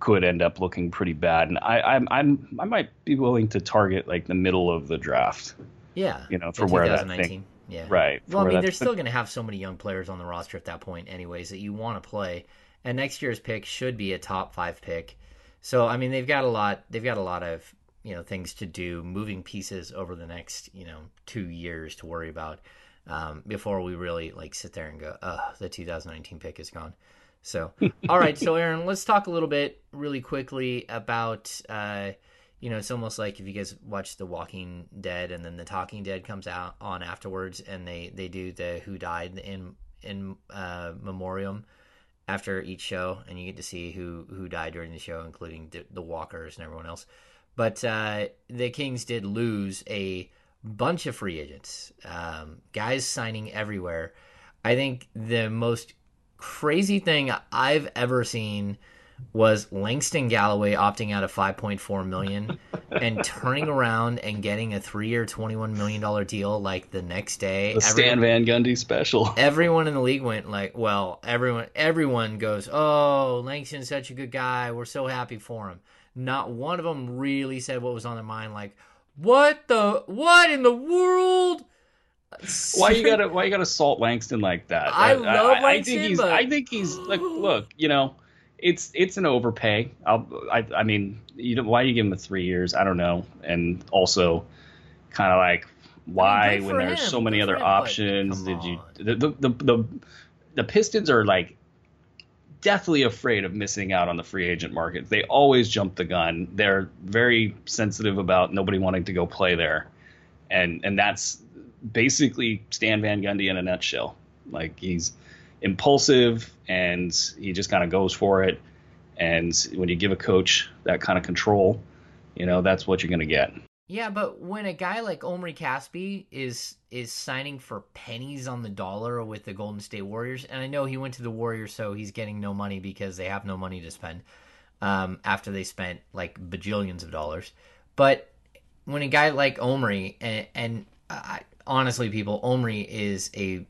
could end up looking pretty bad, and I I'm, I'm I might be willing to target like the middle of the draft, Yeah, you know, for where that 2019. thing, Yeah, right? Well, I mean, they're still going to have so many young players on the roster at that point, anyways, that you want to play. And next year's pick should be a top five pick. So, I mean, they've got a lot. They've got a lot of you know things to do, moving pieces over the next you know two years to worry about um, before we really like sit there and go, "Oh, the 2019 pick is gone." So, [LAUGHS] all right. So, Aaron, let's talk a little bit really quickly about. Uh, you know, it's almost like if you guys watch The Walking Dead and then The Talking Dead comes out on afterwards, and they they do the Who Died in in uh, memoriam after each show, and you get to see who who died during the show, including the, the Walkers and everyone else. But uh, the Kings did lose a bunch of free agents, um, guys signing everywhere. I think the most crazy thing I've ever seen was Langston Galloway opting out of 5.4 million [LAUGHS] and turning around and getting a three-year, 21 million dollar deal like the next day. the Stan Van Gundy special. [LAUGHS] everyone in the league went like, well, everyone everyone goes, "Oh, Langston's such a good guy. We're so happy for him." Not one of them really said what was on their mind like, "What the what in the world?" Why you gotta [LAUGHS] why you gotta salt Langston like that? I love I, Langston, think he's but- I think he's like [GASPS] look, you know, it's it's an overpay. I'll, I I mean, you don't, why you give him the three years? I don't know, and also kind of like why when there's him, so many good other him, options did you the the, the the the Pistons are like deathly afraid of missing out on the free agent market. They always jump the gun. They're very sensitive about nobody wanting to go play there. And and that's basically Stan Van Gundy in a nutshell. Like he's impulsive and he just kind of goes for it. And when you give a coach that kind of control, you know, that's what you're going to get. Yeah, but when a guy like Omri Caspi is is signing for pennies on the dollar with the Golden State Warriors, and I know he went to the Warriors, so he's getting no money because they have no money to spend um, after they spent like bajillions of dollars. But when a guy like Omri and, and I, honestly, people, Omri is a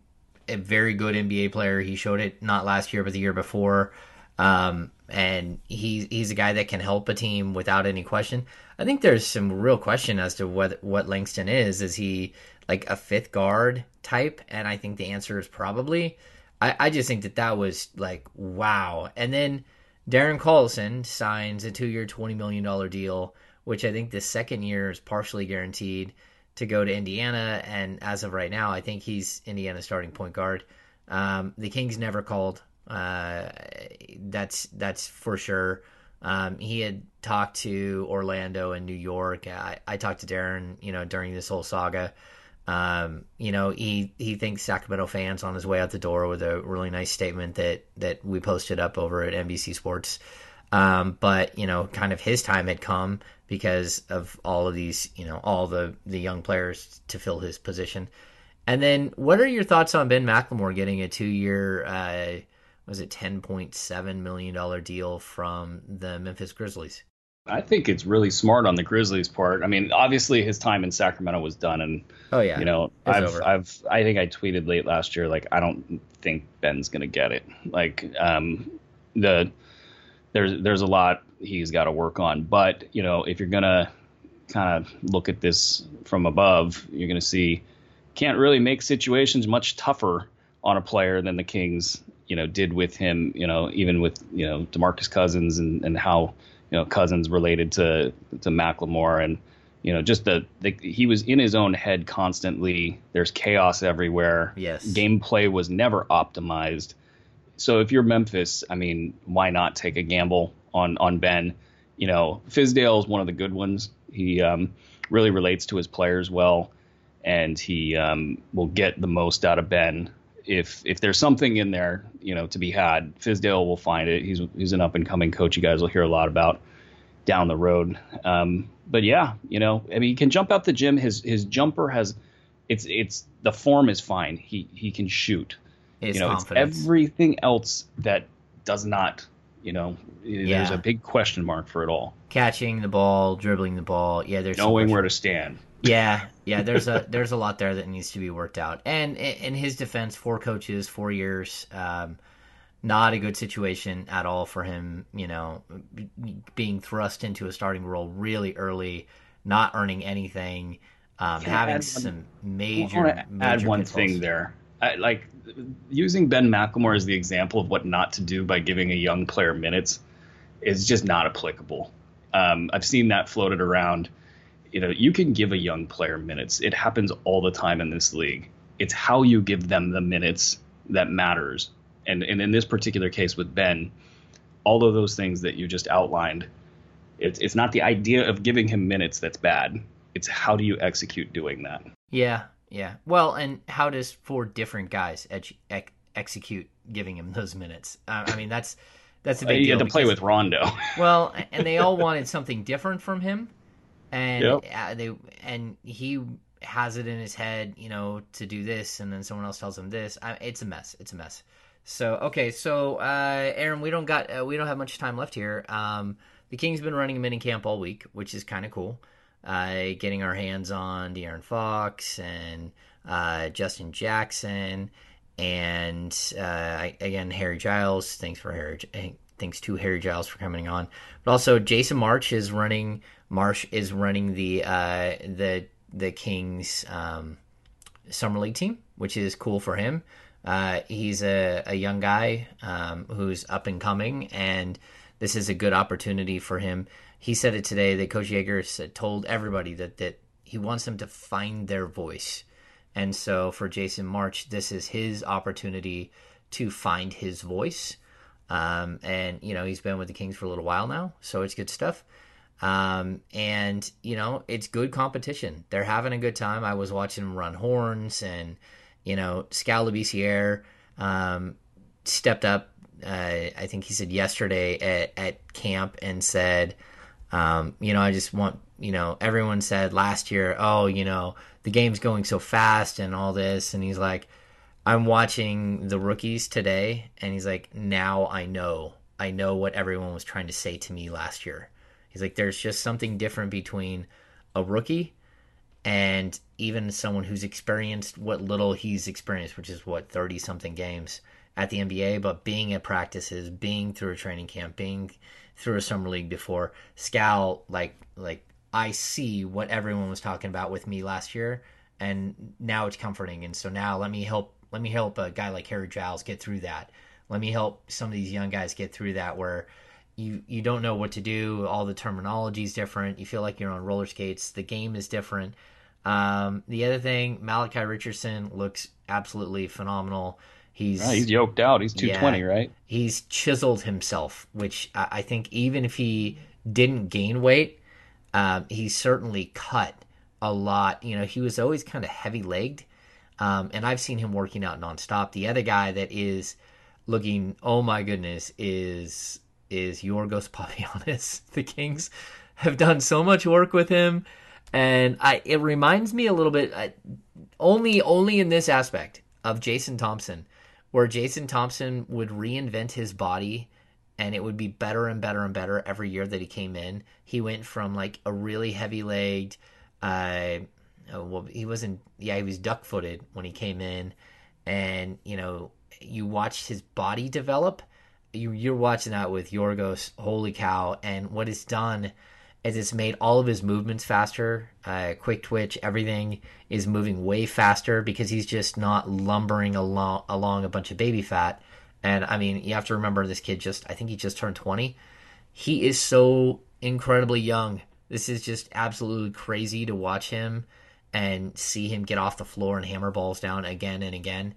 a very good NBA player. He showed it not last year, but the year before. Um, and he, he's a guy that can help a team without any question. I think there's some real question as to what what Langston is. Is he like a fifth guard type? And I think the answer is probably. I, I just think that that was like wow. And then Darren Collison signs a two-year, twenty million dollar deal, which I think the second year is partially guaranteed to go to Indiana. And as of right now, I think he's Indiana's starting point guard. Um, the Kings never called. Uh, that's that's for sure. Um, he had talked to Orlando and New York. I, I talked to Darren, you know, during this whole saga. Um, you know, he he thinks Sacramento fans on his way out the door with a really nice statement that that we posted up over at NBC Sports. Um, but you know, kind of his time had come because of all of these, you know, all the the young players to fill his position. And then, what are your thoughts on Ben McLemore getting a two-year, uh, was it ten point seven million dollar deal from the Memphis Grizzlies? I think it's really smart on the Grizzlies' part. I mean, obviously his time in Sacramento was done, and oh yeah, you know, I've over. I've I think I tweeted late last year like I don't think Ben's gonna get it. Like um, the there's there's a lot he's got to work on, but you know, if you're gonna kind of look at this from above, you're gonna see can't really make situations much tougher on a player than the Kings, you know, did with him. You know, even with you know Demarcus Cousins and and how you know Cousins related to to McLemore and you know just the, the he was in his own head constantly. There's chaos everywhere. Yes. gameplay was never optimized. So if you're Memphis, I mean, why not take a gamble on on Ben? You know, Fizdale is one of the good ones. He um, really relates to his players well, and he um, will get the most out of Ben. If if there's something in there, you know, to be had, Fizdale will find it. He's he's an up and coming coach. You guys will hear a lot about down the road. Um, but yeah, you know, I mean, he can jump out the gym. His his jumper has, it's it's the form is fine. He he can shoot. His you know, confidence. it's everything else that does not. You know, there's a big question mark for it all. Catching the ball, dribbling the ball. Yeah, there's some Knowing where to stand. [LAUGHS] Yeah, yeah. There's a there's a lot there that needs to be worked out. And in his defense, four coaches, four years, um, not a good situation at all for him. You know, being thrust into a starting role really early, not earning anything, um, having add one- some I major. want to add one pitfalls. thing there. I, like using Ben McLemore as the example of what not to do by giving a young player minutes is just not applicable. Um, I've seen that floated around. You know, you can give a young player minutes. It happens all the time in this league. It's how you give them the minutes that matters. And and in this particular case with Ben, all of those things that you just outlined, it's it's not the idea of giving him minutes that's bad. It's how do you execute doing that. Yeah, yeah. Well, and how does four different guys ex- ex- execute giving him those minutes? Uh, I mean, that's that's a big you deal. had to play because- with Rondo. [LAUGHS] Well, and they all wanted something different from him, and Yep. uh, they and he has it in his head, you know, to do this, and then someone else tells him this. I, it's a mess. It's a mess. So okay, so uh, Aaron, we don't got uh, we don't have much time left here. Um, the Kings been running a mini camp all week, which is kind of cool. Uh, getting our hands on De'Aaron Fox and uh, Justin Jackson, and uh, again Harry Giles. Thanks for Harry. Thanks to Harry Giles for coming on, but also Jason March is running. Marsh is running the uh, the the Kings um, summer league team, which is cool for him. Uh, he's a, a young guy um, who's up and coming, and this is a good opportunity for him. He said it today that Coach Joerger said, told everybody that, that he wants them to find their voice. And so for Jason March, this is his opportunity to find his voice. Um, and, you know, he's been with the Kings for a little while now, so it's good stuff. Um, and you know, it's good competition. They're having a good time. I was watching them run horns and, you know, Skal um, stepped up. Uh, I think he said yesterday at, at camp and said, um, you know, I just want, you know, everyone said last year, oh, you know, the game's going so fast and all this. And he's like, I'm watching the rookies today. And he's like, now I know. I know what everyone was trying to say to me last year. He's like, there's just something different between a rookie and even someone who's experienced what little he's experienced, which is what, 30 something games at the NBA, but being at practices, being through a training camp, being through a summer league before, Skal, like, like, I see what everyone was talking about with me last year, and now it's comforting. And so now let me help, let me help a guy like Harry Giles get through that. Let me help some of these young guys get through that where you you don't know what to do. All the terminology is different. You feel like you're on roller skates. The game is different. Um, the other thing, Malachi Richardson looks absolutely phenomenal. He's he's yoked out. He's 220, Yeah. right? he's chiseled himself, which I, I think even if he didn't gain weight, um, he certainly cut a lot. You know, he was always kind of heavy legged, um, and I've seen him working out nonstop. The other guy that is looking, oh my goodness, is is Yorgos [LAUGHS] Papagiannis. The Kings have done so much work with him, and I it reminds me a little bit, uh, only only in this aspect of Jason Thompson, where Jason Thompson would reinvent his body and it would be better and better and better every year that he came in. He went from like a really heavy legged, uh, well, he wasn't, yeah, he was duck footed when he came in, and you know, you watched his body develop. You, you're watching that with Yorgos, holy cow! And what it's done is it's made all of his movements faster, uh, quick twitch, everything is moving way faster because he's just not lumbering along along a bunch of baby fat and I mean, you have to remember this kid just, I think he just turned 20. He is so incredibly young. This is just absolutely crazy to watch him and see him get off the floor and hammer balls down again and again.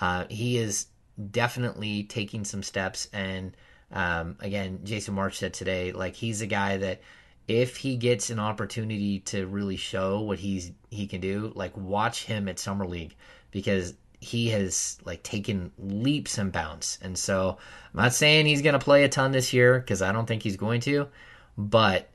Uh, he is definitely taking some steps. And um, again, Jason March said today, like he's a guy that if he gets an opportunity to really show what he's he can do, like watch him at summer league because he has like taken leaps and bounds. And so I'm not saying he's going to play a ton this year because I don't think he's going to, but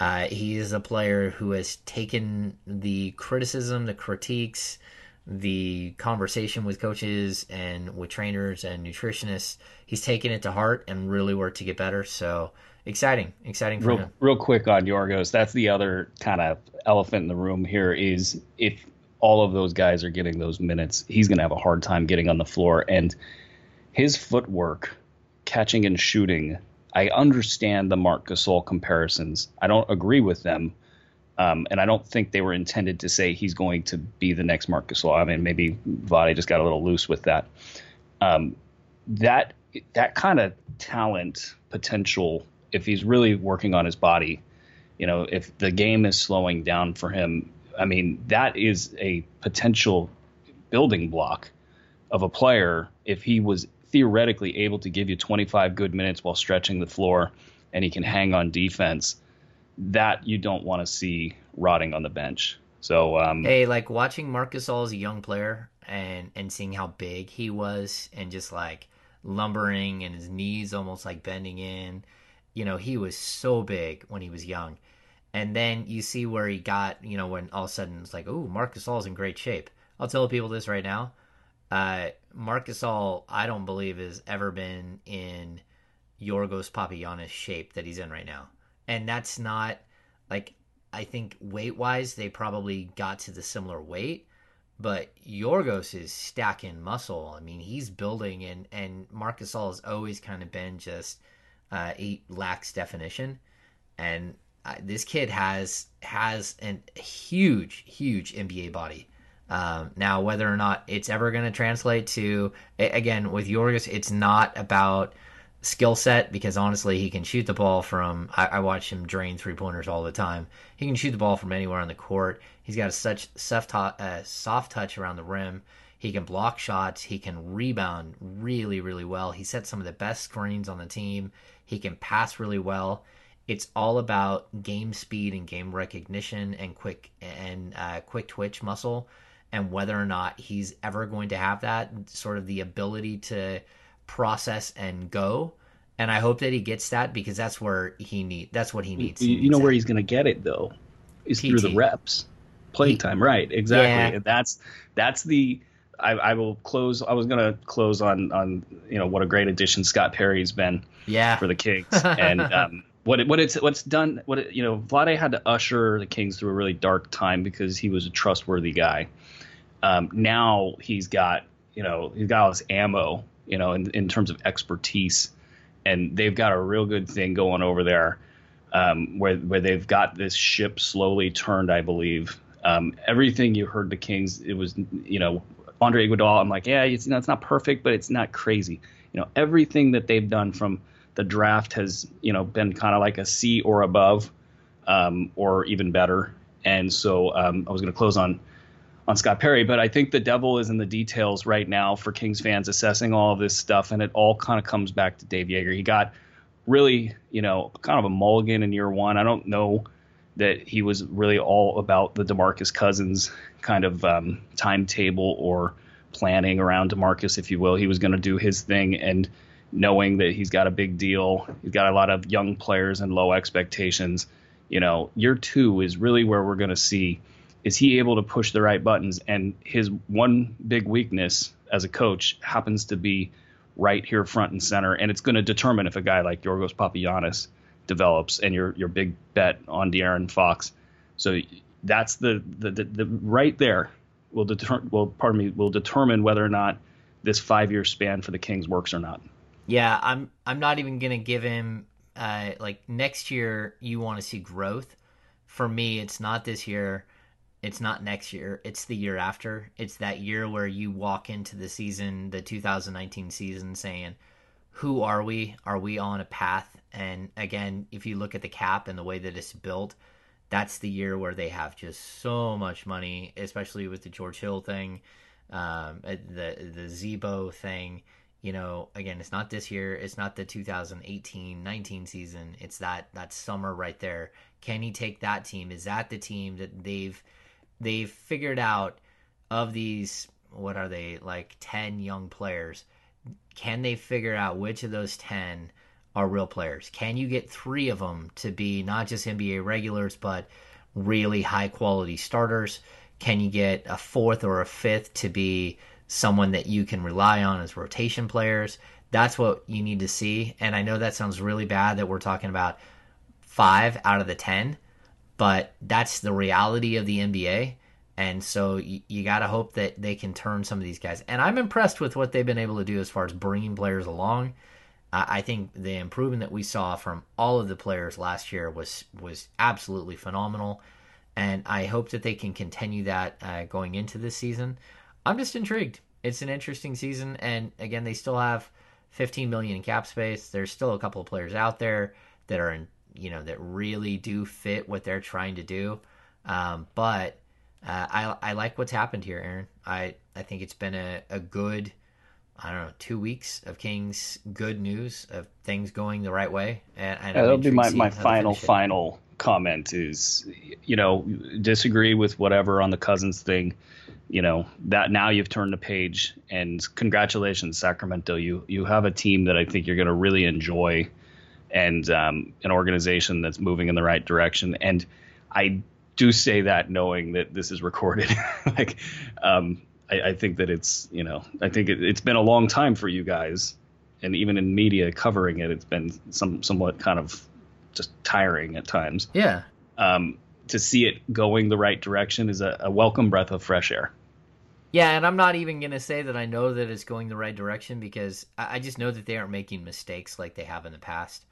uh, he is a player who has taken the criticism, the critiques, the conversation with coaches and with trainers and nutritionists. He's taken it to heart and really worked to get better. So exciting, exciting for real, him. Real quick on Yorgos, that's the other kind of elephant in the room here is if all of those guys are getting those minutes, he's going to have a hard time getting on the floor. And his footwork, catching and shooting, I understand the Marc Gasol comparisons. I don't agree with them. Um, and I don't think they were intended to say he's going to be the next Marc Gasol. I mean, maybe Vlade just got a little loose with that. Um, that that kind of talent potential, if he's really working on his body, you know, if the game is slowing down for him, I mean, that is a potential building block of a player if he was theoretically able to give you 25 good minutes while stretching the floor and he can hang on defense. That you don't want to see rotting on the bench. So, um, hey, like watching Marcus Gasol as a young player and and seeing how big he was and just like lumbering and his knees almost like bending in. You know, he was so big when he was young and then you see where he got, you know, when all of a sudden it's like, oh, Marc Gasol's in great shape. I'll tell people this right now. Uh, Marc Gasol, I don't believe has ever been in Yorgos Papagiannis shape that he's in right now. And that's not like I think weight wise they probably got to the similar weight, but Yorgos is stacking muscle. I mean, he's building and and Marc Gasol has always kind of been just uh, he lacks definition, and this kid has has a huge, huge NBA body. Um, now, whether or not it's ever going to translate to again with Yorgos, it's not about skill set because honestly, he can shoot the ball from. I, I watch him drain three pointers all the time. He can shoot the ball from anywhere on the court. He's got a such soft, uh, soft touch around the rim. He can block shots. He can rebound really, really well. He sets some of the best screens on the team. He can pass really well. It's all about game speed and game recognition and quick and uh, quick twitch muscle and whether or not he's ever going to have that sort of the ability to process and go. And i hope that he gets that because that's where he need that's what he needs. You, you know where he's going to get it though is PT. through the reps. Playing time right exactly. Yeah. that's that's the I, I, will close. I was gonna close on on you know what a great addition Scott Perry's been yeah. for the Kings, [LAUGHS] and um, what it, what it's what's done what it, you know Vlade had to usher the Kings through a really dark time because he was a trustworthy guy. Um, now he's got you know he's got all this ammo you know in, in terms of expertise, and they've got a real good thing going over there um, where where they've got this ship slowly turned. I believe um, everything you heard the Kings it was you know Andre Iguodala. I'm like yeah it's you know, it's not perfect but it's not crazy. You know everything that they've done from the draft has you know been kind of like a C or above, um, or even better. And so um, I was going to close on on Scott Perry, but I think the devil is in the details right now for Kings fans assessing all of this stuff, and it all kind of comes back to Dave Joerger. He got really, you know, kind of a mulligan in year one. I don't know that he was really all about the DeMarcus Cousins kind of um, timetable or planning around DeMarcus, if you will. He was going to do his thing, and knowing that he's got a big deal, he's got a lot of young players and low expectations. You know, year two is really where we're going to see is he able to push the right buttons? And his one big weakness as a coach happens to be right here front and center, and it's going to determine if a guy like Yorgos Papagiannis develops and your your big bet on De'Aaron Fox. So that's the the, the, the right there will deter will pardon me will determine whether or not this five year span for the Kings works or not. Yeah, I'm I'm not even gonna give him uh, like next year. You want to see growth. For me, it's not this year. It's not next year. It's the year after. It's that year where you walk into the season, the 2019 season, saying, "Who are we? Are we on a path?" And again, if you look at the cap and the way that it's built, that's the year where they have just so much money, especially with the George Hill thing, um, the the Z-Bo thing you know, again, it's not this year. It's not the 2018-19 season. It's that that summer right there. Can he take that team? Is that the team that they've they've figured out of these what are they like 10 young players? Can they figure out which of those 10 are real players? Can you get 3 of them to be not just NBA regulars but really high quality starters? Can you get a fourth or a fifth to be someone that you can rely on as rotation players. That's what you need to see. And I know that sounds really bad that we're talking about five out of the 10, but that's the reality of the NBA. And so you got to hope that they can turn some of these guys. And I'm impressed with what they've been able to do as far as bringing players along. I think the improvement that we saw from all of the players last year was was absolutely phenomenal, and I hope that they can continue that uh, going into this season. I'm just intrigued. It's an interesting season, and again, they still have 15 million in cap space. There's still a couple of players out there that are in, you know, that really do fit what they're trying to do. Um, but uh, I I like what's happened here, Aaron. I I think it's been a, a good. I don't know, two weeks of Kings good news of things going the right way. And, and yeah, that'll be my, my final, final comment is, you know, disagree with whatever on the Cousins thing. You know that now you've turned the page and congratulations sacramento. You you have a team that i think you're going to really enjoy and um, an organization that's moving in the right direction. And i do say that knowing that this is recorded. [LAUGHS] Like um, I, I, think that it's you know i think it, it's been a long time for you guys and even in media covering it it's been some somewhat kind of just tiring at times yeah um, to see it going the right direction is a, a welcome breath of fresh air. Yeah, and I'm not even gonna say that I know that it's going the right direction because I just know that they aren't making mistakes like they have in the past.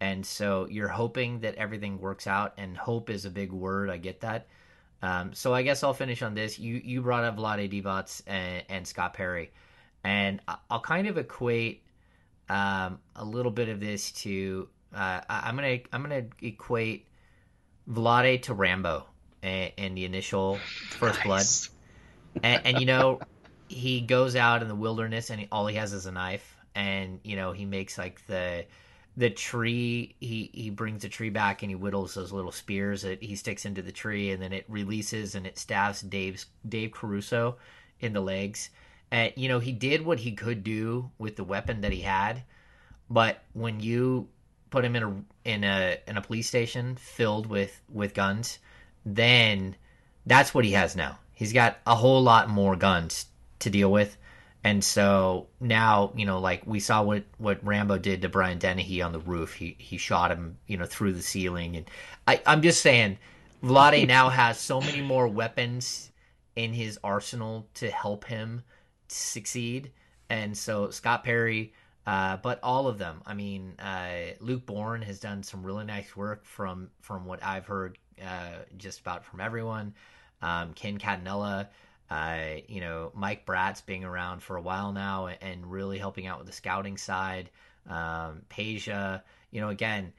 And so you're hoping that everything works out, and hope is a big word. I get that. Um, so I guess I'll finish on this. You you brought up Vlade Divac and, and Scott Perry, and I'll kind of equate um, a little bit of this to uh, I'm gonna I'm gonna equate Vlade to Rambo in the initial First nice. Blood, and, and, you know he goes out in the wilderness and he, all he has is a knife, and you know he makes like the the tree he he brings the tree back and he whittles those little spears that he sticks into the tree and then it releases and it stabs Dave's Dave Caruso in the legs. And you know he did what he could do with the weapon that he had, but when you put him in a in a in a police station filled with with guns, then that's what he has now. He's got a whole lot more guns to deal with. And so now, you know, like we saw what, what Rambo did to Brian Dennehy on the roof. He he shot him, you know, through the ceiling. And I, I'm just saying, Vlade [LAUGHS] now has so many more weapons in his arsenal to help him succeed. And so Scott Perry uh, but all of them, I mean, uh, Luke Bornn has done some really nice work from from what I've heard, uh, just about from everyone. Um, Ken Catanella, uh, you know, Mike Bratz being around for a while now and really helping out with the scouting side. Um, Peja, you know, again,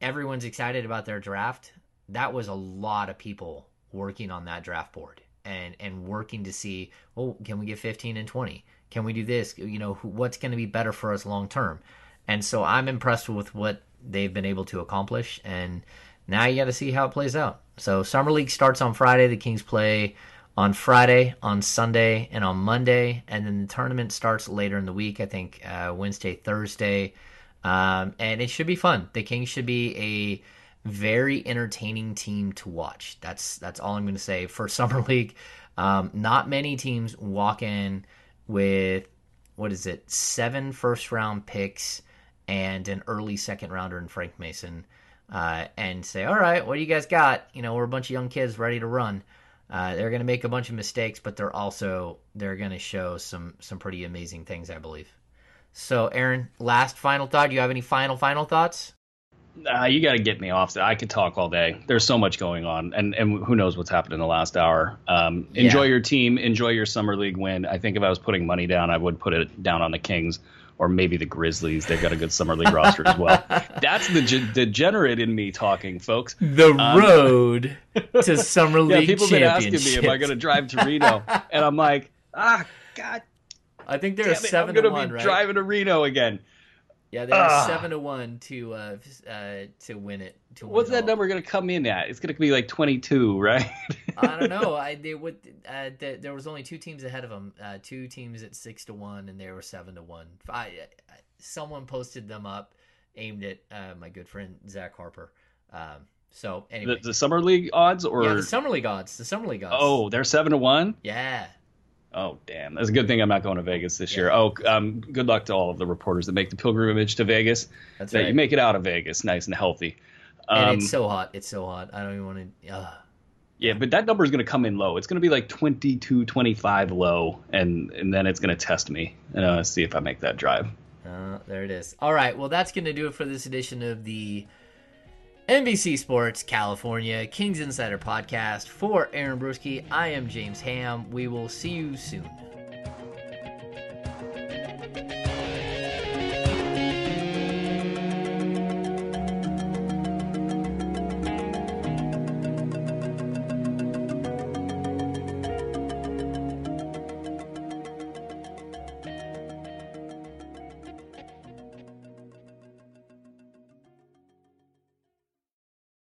everyone's excited about their draft. That was a lot of people working on that draft board and and working to see, oh, can we get 15 and 20? Can we do this? You know, what's going to be better for us long term? And so I'm impressed with what they've been able to accomplish. And now you got to see how it plays out. So Summer League starts on Friday. The Kings play on Friday, on Sunday, and on Monday. And then the tournament starts later in the week. I think uh, Wednesday, Thursday. Um, and it should be fun. The Kings should be a very entertaining team to watch. That's that's all I'm going to say for [LAUGHS] summer league. Um, not many teams walk in with what is it, seven first round picks and an early second rounder in Frank Mason, uh, and say, "All right, what do you guys got? You know, we're a bunch of young kids ready to run." Uh, they're going to make a bunch of mistakes, but they're also they're going to show some some pretty amazing things, I believe. So, Aaron, last final thought. Do you have any final final thoughts? Uh, you got to get me off. I could talk all day. There's so much going on, and and who knows what's happened in the last hour. Um, enjoy Yeah. your team. Enjoy your summer league win. I think if I was putting money down, I would put it down on the Kings or maybe the Grizzlies. They've got a good summer league roster as well. [LAUGHS] That's the ge- degenerate in me talking, folks. The road to [LAUGHS] summer Um, Yeah, league people have been asking me, am I going to drive to Reno? and I'm like, ah, God I think they're it, I'm going to to be right? driving to Reno again. Yeah, they're Ah. seven to one to uh, uh to win it. To win What's it that all. number going to come in at? It's going to be like 22, right? I don't [LAUGHS] know. I they would. Uh, th- there was only two teams ahead of them. Uh, two teams at six to one, and they were seven to one. I, I, someone posted them up, aimed at uh, my good friend Zach Harper. Um, so anyway, the, the summer league odds or yeah, the summer league odds. The summer league odds. oh, they're seven to one. yeah. Oh, damn. That's a good thing I'm not going to Vegas this year. Oh, um, good luck to all of the reporters that make the pilgrimage to Vegas. That's that right. you make it out of Vegas nice and healthy. and Um, it's so hot. It's so hot. I don't even want to. Uh, yeah, but that number is going to come in low. It's going to be like 22, 25 low, and, and then it's going to test me and uh, see if I make that drive. Uh, there it is. All right. Well, that's going to do it for this edition of the NBC Sports California Kings Insider Podcast. For Aaron Bruski, I am James Ham. We will see you soon.